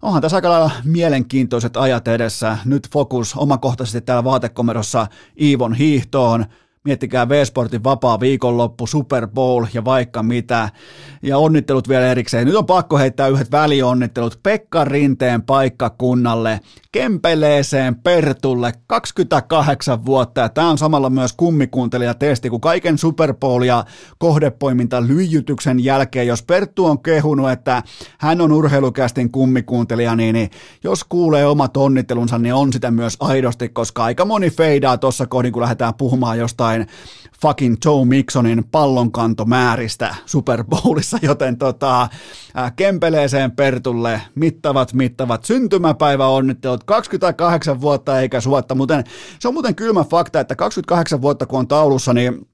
onhan tässä aika lailla mielenkiintoiset ajat edessä. Nyt fokus omakohtaisesti täällä vaatekomerossa Iivon hiihtoon, Miettikää V-Sportin vapaa viikonloppu, Super Bowl ja vaikka mitä. Ja onnittelut vielä erikseen. Nyt on pakko heittää yhdet välionnittelut Pekka Rinteen paikkakunnalle, Kempeleeseen Pertulle, 28 vuotta. Ja tämä on samalla myös kummikuuntelijatesti, kun kaiken Super Bowl ja kohdepoiminta lyijytyksen jälkeen, jos Perttu on kehunut, että hän on urheilukästin kummikuuntelija, niin, niin jos kuulee omat onnittelunsa, niin on sitä myös aidosti, koska aika moni feidaa tuossa kohdin, kun lähdetään puhumaan jostain jostain fucking Joe Mixonin pallonkantomääristä Super Bowlissa, joten tota, Kempeleeseen Pertulle mittavat, mittavat syntymäpäivä onnittelut, 28 vuotta eikä suotta, muuten se on muuten kylmä fakta, että 28 vuotta kun on taulussa, niin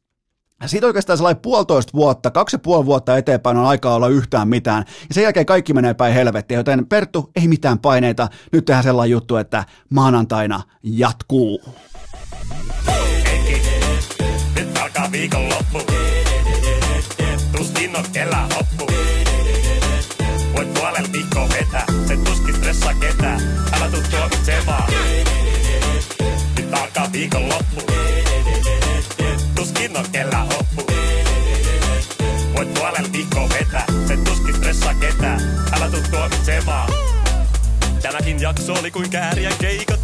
siitä oikeastaan sellainen puolitoista vuotta, kaksi ja puoli vuotta eteenpäin on aikaa olla yhtään mitään. Ja sen jälkeen kaikki menee päin helvettiä, joten Perttu, ei mitään paineita. Nyt tehdään sellainen juttu, että maanantaina jatkuu. Viikonloppu. Tuskin on kellä hoppu. Voit puolella viikkoa vetää, se tuskin stressaa ketään. Älä tuu tuomitsemaan. Nyt alkaa viikonloppu. Tuskin on kellä hoppu. Voit puolella viikkoa vetää, se tuskin stressaa ketään. Älä tuu tuomitsemaan. Tämäkin jakso oli kuin kääriän keikat.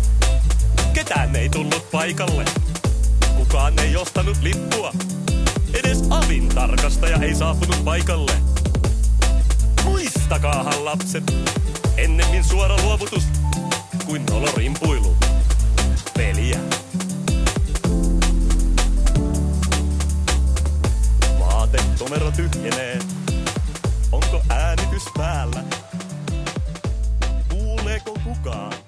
Ketään ei tullut paikalle kukaan ei ostanut lippua. Edes avin tarkastaja ei saapunut paikalle. Muistakaahan lapset, ennemmin suora luovutus kuin nolorimpuilu. Peliä. Vaatetomero tyhjenee. Onko äänitys päällä? Kuuleeko kukaan?